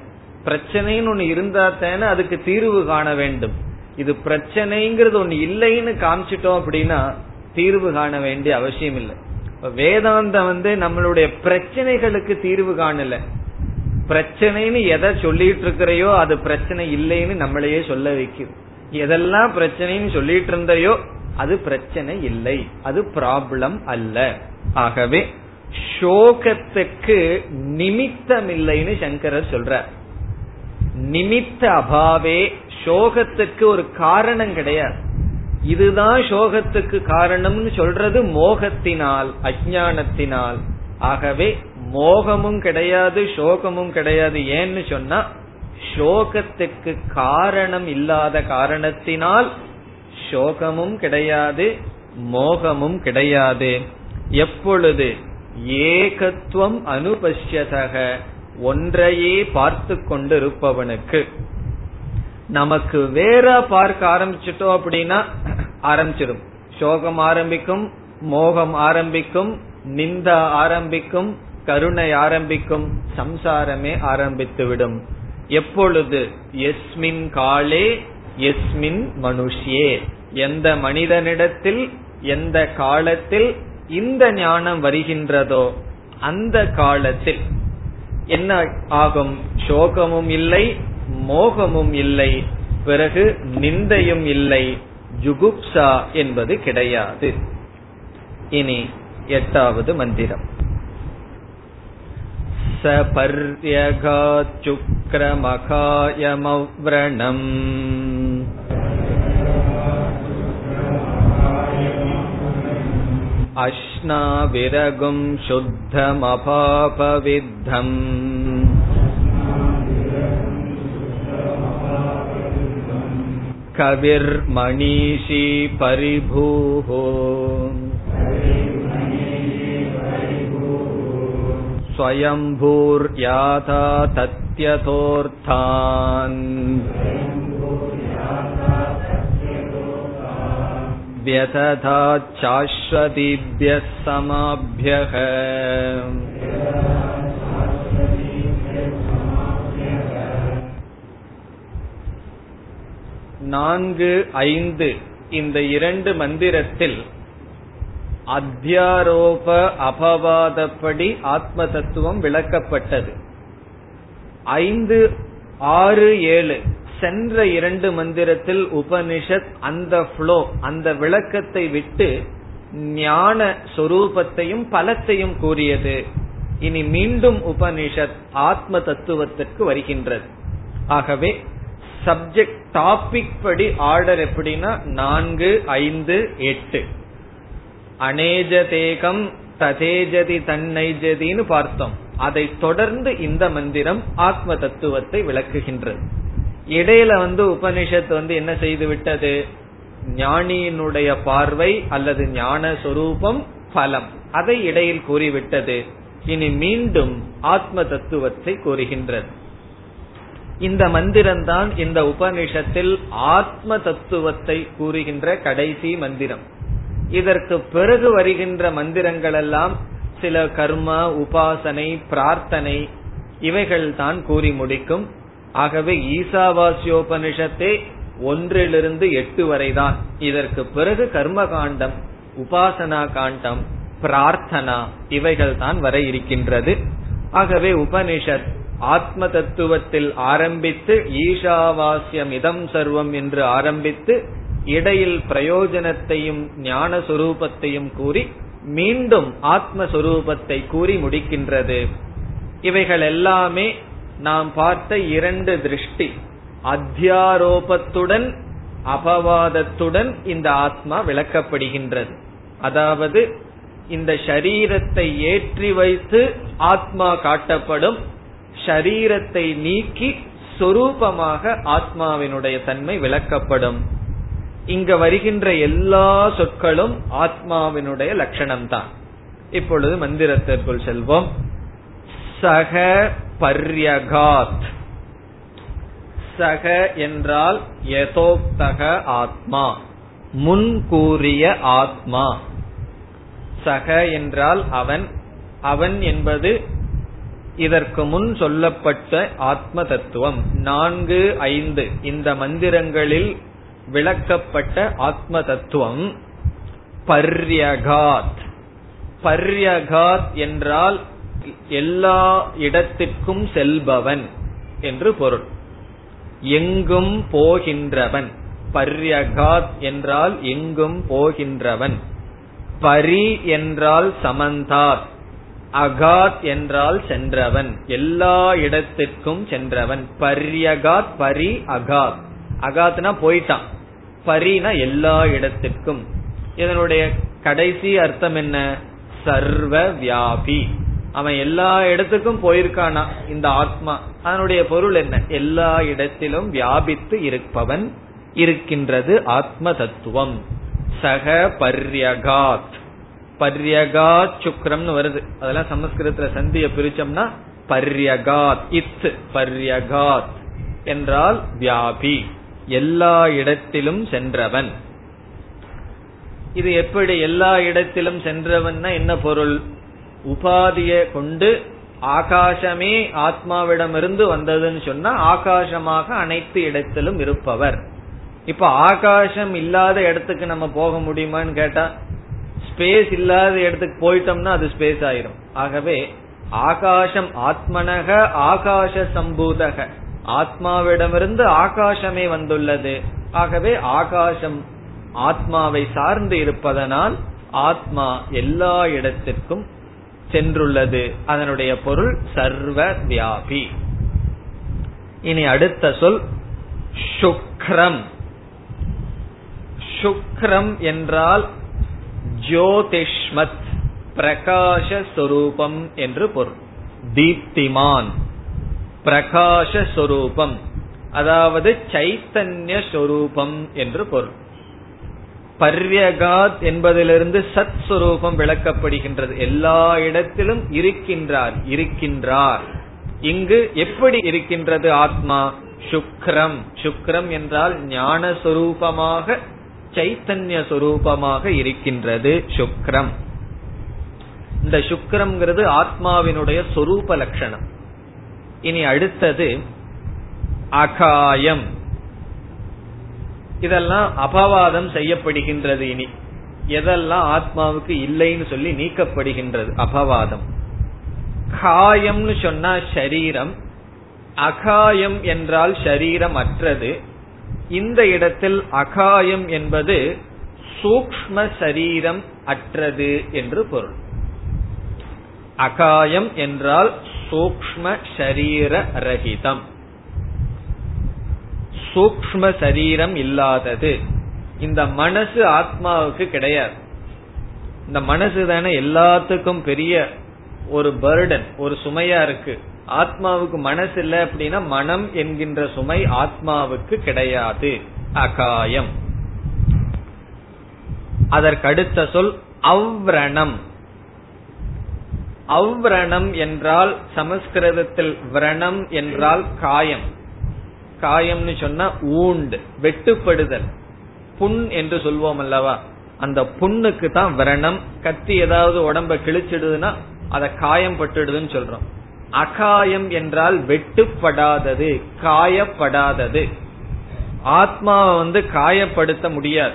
பிரச்சனைன்னு ஒண்ணு இருந்தா தானே அதுக்கு தீர்வு காண வேண்டும். இது பிரச்சனைங்கிறது ஒண்ணு இல்லைன்னு காமிச்சிட்டோம் அப்படின்னா தீர்வு காண வேண்டிய அவசியம் இல்லை. வேதாந்தம் வந்து நம்மளுடைய பிரச்சனைகளுக்கு தீர்வு காணல. பிரச்சனைன்னு எதை சொல்லிட்டு இருக்கிறையோ அது பிரச்சனை இல்லைன்னு நம்மளையே சொல்ல வைக்குது. எதெல்லாம் பிரச்சனைன்னு சொல்லிட்டு இருந்தையோ அது பிரச்சனை இல்லை. அது ப்ராப்ளம் அல்ல. ஆகவே சோகத்துக்கு நிமித்தம் இல்லைன்னு சங்கரர் சொல்றார். நிமித்த அபாவே சோகத்துக்கு ஒரு காரணம் கிடையாது. இதுதான் சோகத்துக்கு காரணம்னு சொல்றது மோகத்தினால் அஜானத்தினால் ஆகவே மோகமும் கிடையாது சோகமும் கிடையாது. ஏன்னு சொன்னா சோகத்துக்கு காரணம் இல்லாத காரணத்தினால் சோகமும் கிடையாது மோகமும் கிடையாது. எப்பொழுது ஏகத்துவம் அனுபஷ்யதக ஒன்றையே பார்த்து கொண்டிருப்பவனுக்கு. நமக்கு வேற பார்க்க ஆரம்பிச்சிட்டோம் அப்படின்னா ஆரம்பிச்சிடும் சோகம் ஆரம்பிக்கும் மோகம் ஆரம்பிக்கும் நிந்தா ஆரம்பிக்கும் கருணை ஆரம்பிக்கும் சம்சாரமே ஆரம்பித்துவிடும் எப்பொழுது? எஸ்மின் காலே எஸ்மின் மனுஷ்யே. எந்த மனிதனிடத்தில் எந்த காலத்தில் இந்த ஞானம் வருகின்றதோ அந்த காலத்தில். என்ன ஆகும்? சோகமும் இல்லை மோகமும் இல்லை பிறகு நிந்தையும் இல்லை ஜுகுப்சா என்பது கிடையாது. இனி எட்டாவது மந்திரம். சபர்யகா சபர்யகாச்சுக்ரமகாயமவ்ரணம் अश्नाविरगुं शुद्धमपापविद्धम् कविर्मणीषी परिभूः स्वयम्भूर्याथा तत्यथोऽर्थान् व्यतथाच्छाश्वतीभ्यः समाभ्यः நான்கு ஐந்து இந்த இரண்டு மந்திரத்தில் அத்தியாரோப அபவாதப்படி ஆத்ம தத்துவம் விளக்கப்பட்டது ஐந்து ஆறு ஏழு சென்ற இரண்டு மந்திரத்தில் உபனிஷத் அந்த ஃப்ளோ அந்த விளக்கத்தை விட்டு ஞான சொரூபத்தையும் பலத்தையும் கூறியது. இனி மீண்டும் உபனிஷத் ஆத்ம தத்துவத்திற்கு வருகின்றது. ஆகவே சப்ஜெக்ட் டாபிக் படி ஆர்டர் எப்படின்னா நான்கு ஐந்து எட்டு. அநேஜதேகம் ததேஜதி தன்னைஜதின்னு பார்த்தோம். அதை தொடர்ந்து இந்த மந்திரம் ஆத்ம தத்துவத்தை விளக்குகின்றது. இடையில வந்து உபனிஷத் வந்து என்ன செய்து விட்டது? ஞானியினுடைய பார்வை அல்லது ஞான சொரூபம் பலம். அதை இடையில் கூறிவிட்டது. இனி மீண்டும் ஆத்ம தத்துவத்தை கூறுகின்றது. இந்த மந்திரம்தான் இந்த உபனிஷத்தில் ஆத்ம தத்துவத்தை கூறுகின்ற கடைசி மந்திரம். இதற்கு பிறகு வருகின்ற மந்திரங்கள் எல்லாம் சில கர்ம உபாசனை பிரார்த்தனை இவைகள் தான் கூறி முடிக்கும். ஆகவே ஈசாவாசியோபனிஷத்தே ஒன்றிலிருந்து எட்டு வரைதான். இதற்கு பிறகு கர்ம காண்டம் உபாசனா காண்டம் பிரார்த்தனா இவைகள் தான் வர இருக்கின்றது. ஆகவே உபனிஷத் ஆத்ம தத்துவத்தில் ஆரம்பித்து ஈஷாவாசியம் இதம் சர்வம் என்று ஆரம்பித்து இடையில் பிரயோஜனத்தையும் ஞான சொரூபத்தையும் கூறி மீண்டும் ஆத்மஸ்வரூபத்தை கூறி முடிக்கின்றது. இவைகள் எல்லாமே நாம் பார்த்த இரண்டு திருஷ்டி. அத்தியாரோபத்துடன் அபவாதத்துடன் இந்த ஆத்மா விளக்கப்படுகின்றது. அதாவது இந்த ஷரீரத்தை ஏற்றி வைத்து ஆத்மா காட்டப்படும் ஷரீரத்தை நீக்கி சொரூபமாக ஆத்மாவினுடைய தன்மை விளக்கப்படும். இங்க வருகின்ற எல்லா சொற்களும் ஆத்மாவினுடைய லட்சணம்தான். இப்பொழுது மந்திரத்திற்குள் செல்வோம். சக பர்யகாத். சக என்றால் யதோக்தக ஆத்மா. முன் கூறிய ஆத்மா. சக என்றால் அவன். அவன் என்பது இதற்கு முன் சொல்லப்பட்ட ஆத்ம தத்துவம் நான்கு ஐந்து இந்த மந்திரங்களில் விளக்கப்பட்ட ஆத்ம தத்துவம் பர்யகாத். பர்யகாத் என்றால் எல்லா இடத்திற்கும் செல்பவன் என்று பொருள். எங்கும் போகின்றவன். பர்யகாத் என்றால் எங்கும் போகின்றவன். பரி என்றால் சமந்தாத் அகாத் என்றால் சென்றவன். எல்லா இடத்திற்கும் சென்றவன். பர்யகாத் பரி அகாத். அகாத்னா போயிட்டான். பரினா எல்லா இடத்திற்கும். இதனுடைய கடைசி அர்த்தம் என்ன? சர்வ வியாபி. அவன் எல்லா இடத்துக்கும் போயிருக்கானா? இந்த ஆத்மா. அதனுடைய பொருள் என்ன? எல்லா இடத்திலும் வியாபித்து இருப்பவன் இருக்கின்றது ஆத்ம தத்துவம் சக பர்யகாத். பர்யகாத் சுக்ரம்னு வருது. அதெல்லாம் சமஸ்கிருதத்துல சந்திய பிரிச்சோம்னா பர்யகாத். இத் பர்யகாத் என்றால் வியாபி. எல்லா இடத்திலும் சென்றவன். இது எப்படி எல்லா இடத்திலும் சென்றவன்னா என்ன பொருள்? உபாதியை கொண்டு ஆகாசமே ஆத்மாவிடமிருந்து வந்ததுன்னு சொன்னா ஆகாசமாக அனைத்து இடத்திலும் இருப்பவர். இப்ப ஆகாசம் இல்லாத இடத்துக்கு நம்ம போக முடியுமான்னு கேட்டா ஸ்பேஸ் இல்லாத இடத்துக்கு போயிட்டோம்னா அது ஸ்பேஸ் ஆயிரும். ஆகவே ஆகாசம் ஆத்மனக ஆகாச சம்பூதக. ஆத்மாவிடமிருந்து ஆகாசமே வந்துள்ளது. ஆகவே ஆகாசம் ஆத்மாவை சார்ந்து இருப்பதனால் ஆத்மா எல்லா இடத்திற்கும் சென்றுள்ளது. அதனுடைய பொருள் சர்வ வியாபி இனி அடுத்த சொல் சுக்ரம். சுக்ரம் என்றால் ஜோதிஷ்மத் பிரகாசஸ்வரூபம் என்று பொருள். தீப்திமான் பிரகாசஸ்வரூபம் அதாவது சைத்தன்ய சொரூபம் என்று பொருள். பர்யகாத் என்பதிலிருந்து சத் சுரூபம் விளக்கப்படுகின்றது. எல்லா இடத்திலும் இருக்கின்றார் இருக்கின்றார். இங்கு எப்படி இருக்கின்றது ஆத்மா? சுக்ரம். சுக்ரம் என்றால் ஞான சுரூபமாக சைத்தன்ய சுரூபமாக இருக்கின்றது சுக்ரம். இந்த சுக்ரம்ங்கிறது ஆத்மாவினுடைய சொரூப லட்சணம். இனி அடுத்தது அகாயம். இதெல்லாம் அபவாதம் செய்யப்படுகின்றது இனி. எதெல்லாம் ஆத்மாவுக்கு இல்லைன்னு சொல்லி நீக்கப்படுகின்றது அபவாதம். காயம்னு சொன்னா ஷரீரம் அகாயம் என்றால் ஷரீரம் அற்றது இந்த இடத்தில் அகாயம் என்பது சூக்ம சரீரம் அற்றது என்று பொருள். அகாயம் என்றால் சூக்ம ஷரீர ரகிதம் சூக்ம சரீரம் இல்லாதது. இந்த மனசு ஆத்மாவுக்கு கிடையாது. இந்த மனசு தானே எல்லாத்துக்கும் பெரிய ஒரு பர்டன் ஒரு சுமையா இருக்கு. ஆத்மாவுக்கு மனசு இல்லை அப்படின்னா மனம் என்கின்ற சுமை ஆத்மாவுக்கு கிடையாது. அகாயம். அதற்கடுத்த சொல் அவ்ரணம். அவ்ரணம் என்றால் சமஸ்கிருதத்தில் விரணம் என்றால் காயம் காயம்னு சொன்னா ஊண்டு வெட்டுப்படுதல். புண் என்று சொல்வோம் அல்லவா? அந்த புண்ணுக்கு தான் விரணம். கத்தி ஏதாவது உடம்ப கிழிச்சிடுதுன்னா அத காயம் பட்டுடுதுன்னு சொல்றோம். அகாயம் என்றால் வெட்டுப்படாதது காயப்படாதது. ஆத்மாவை வந்து காயப்படுத்த முடியாது.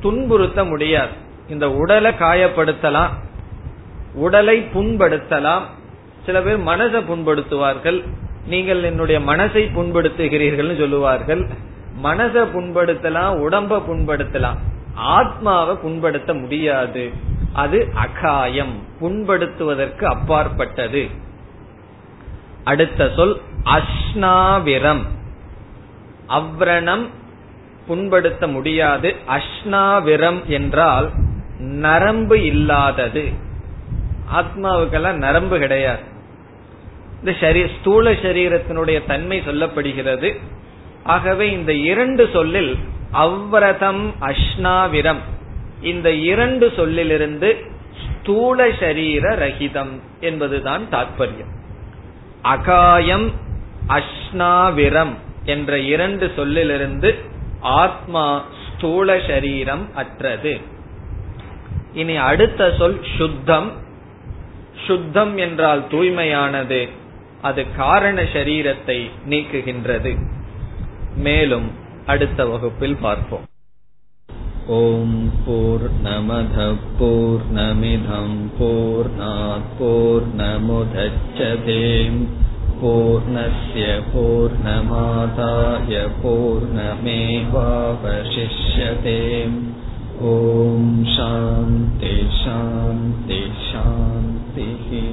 துன்புறுத்த முடியாது. இந்த உடலை காயப்படுத்தலாம். உடலை புண்படுத்தலாம். சில பேர் மனதை புண்படுத்துவார்கள். நீங்கள் என்னுடைய மனசை புண்படுத்துகிறீர்கள் சொல்லுவார்கள். மனசை புண்படுத்தலாம் உடம்ப புண்படுத்தலாம். ஆத்மாவை புண்படுத்த முடியாது. அது அகாயம் புண்படுத்துவதற்கு அப்பாற்பட்டது. அடுத்த சொல் அஷ்னாவிரம் அவ்ரணம் புண்படுத்த முடியாது. அஷ்னாவிரம் என்றால் நரம்பு இல்லாதது. ஆத்மாவுக்கெல்லாம் நரம்பு கிடையாது. இந்த சரீர ஸ்தூல சரீரத்தினுடைய தன்மை சொல்லப்படுகிறது. ஆகவே இந்த இரண்டு சொல்லில் அவ்ரதம் அஷ்னாவிரம் இந்த இரண்டு சொல்லிலிருந்து ஸ்தூல சரீர ரஹிதம் என்பதுதான் தாற்பயம் அகாயம் அஷ்னாவிரம் என்ற இரண்டு சொல்லிலிருந்து ஆத்மா ஸ்தூல சரீரம் அற்றது. இனி அடுத்த சொல் சுத்தம். சுத்தம் என்றால் தூய்மையானது. அது காரண சரீரத்தை நீக்குகின்றது. மேலும் அடுத்த வகுப்பில் பார்ப்போம். ஓம் போர் நமத போர் நமிதம் போர் நாற்போர் நமுதச்சதேம் பூர்ணய பூர்ணமாதாய பூர்ணமேவாவசிஷ்யதே ஓம் சாந்தி சாந்தி சாந்திஹி.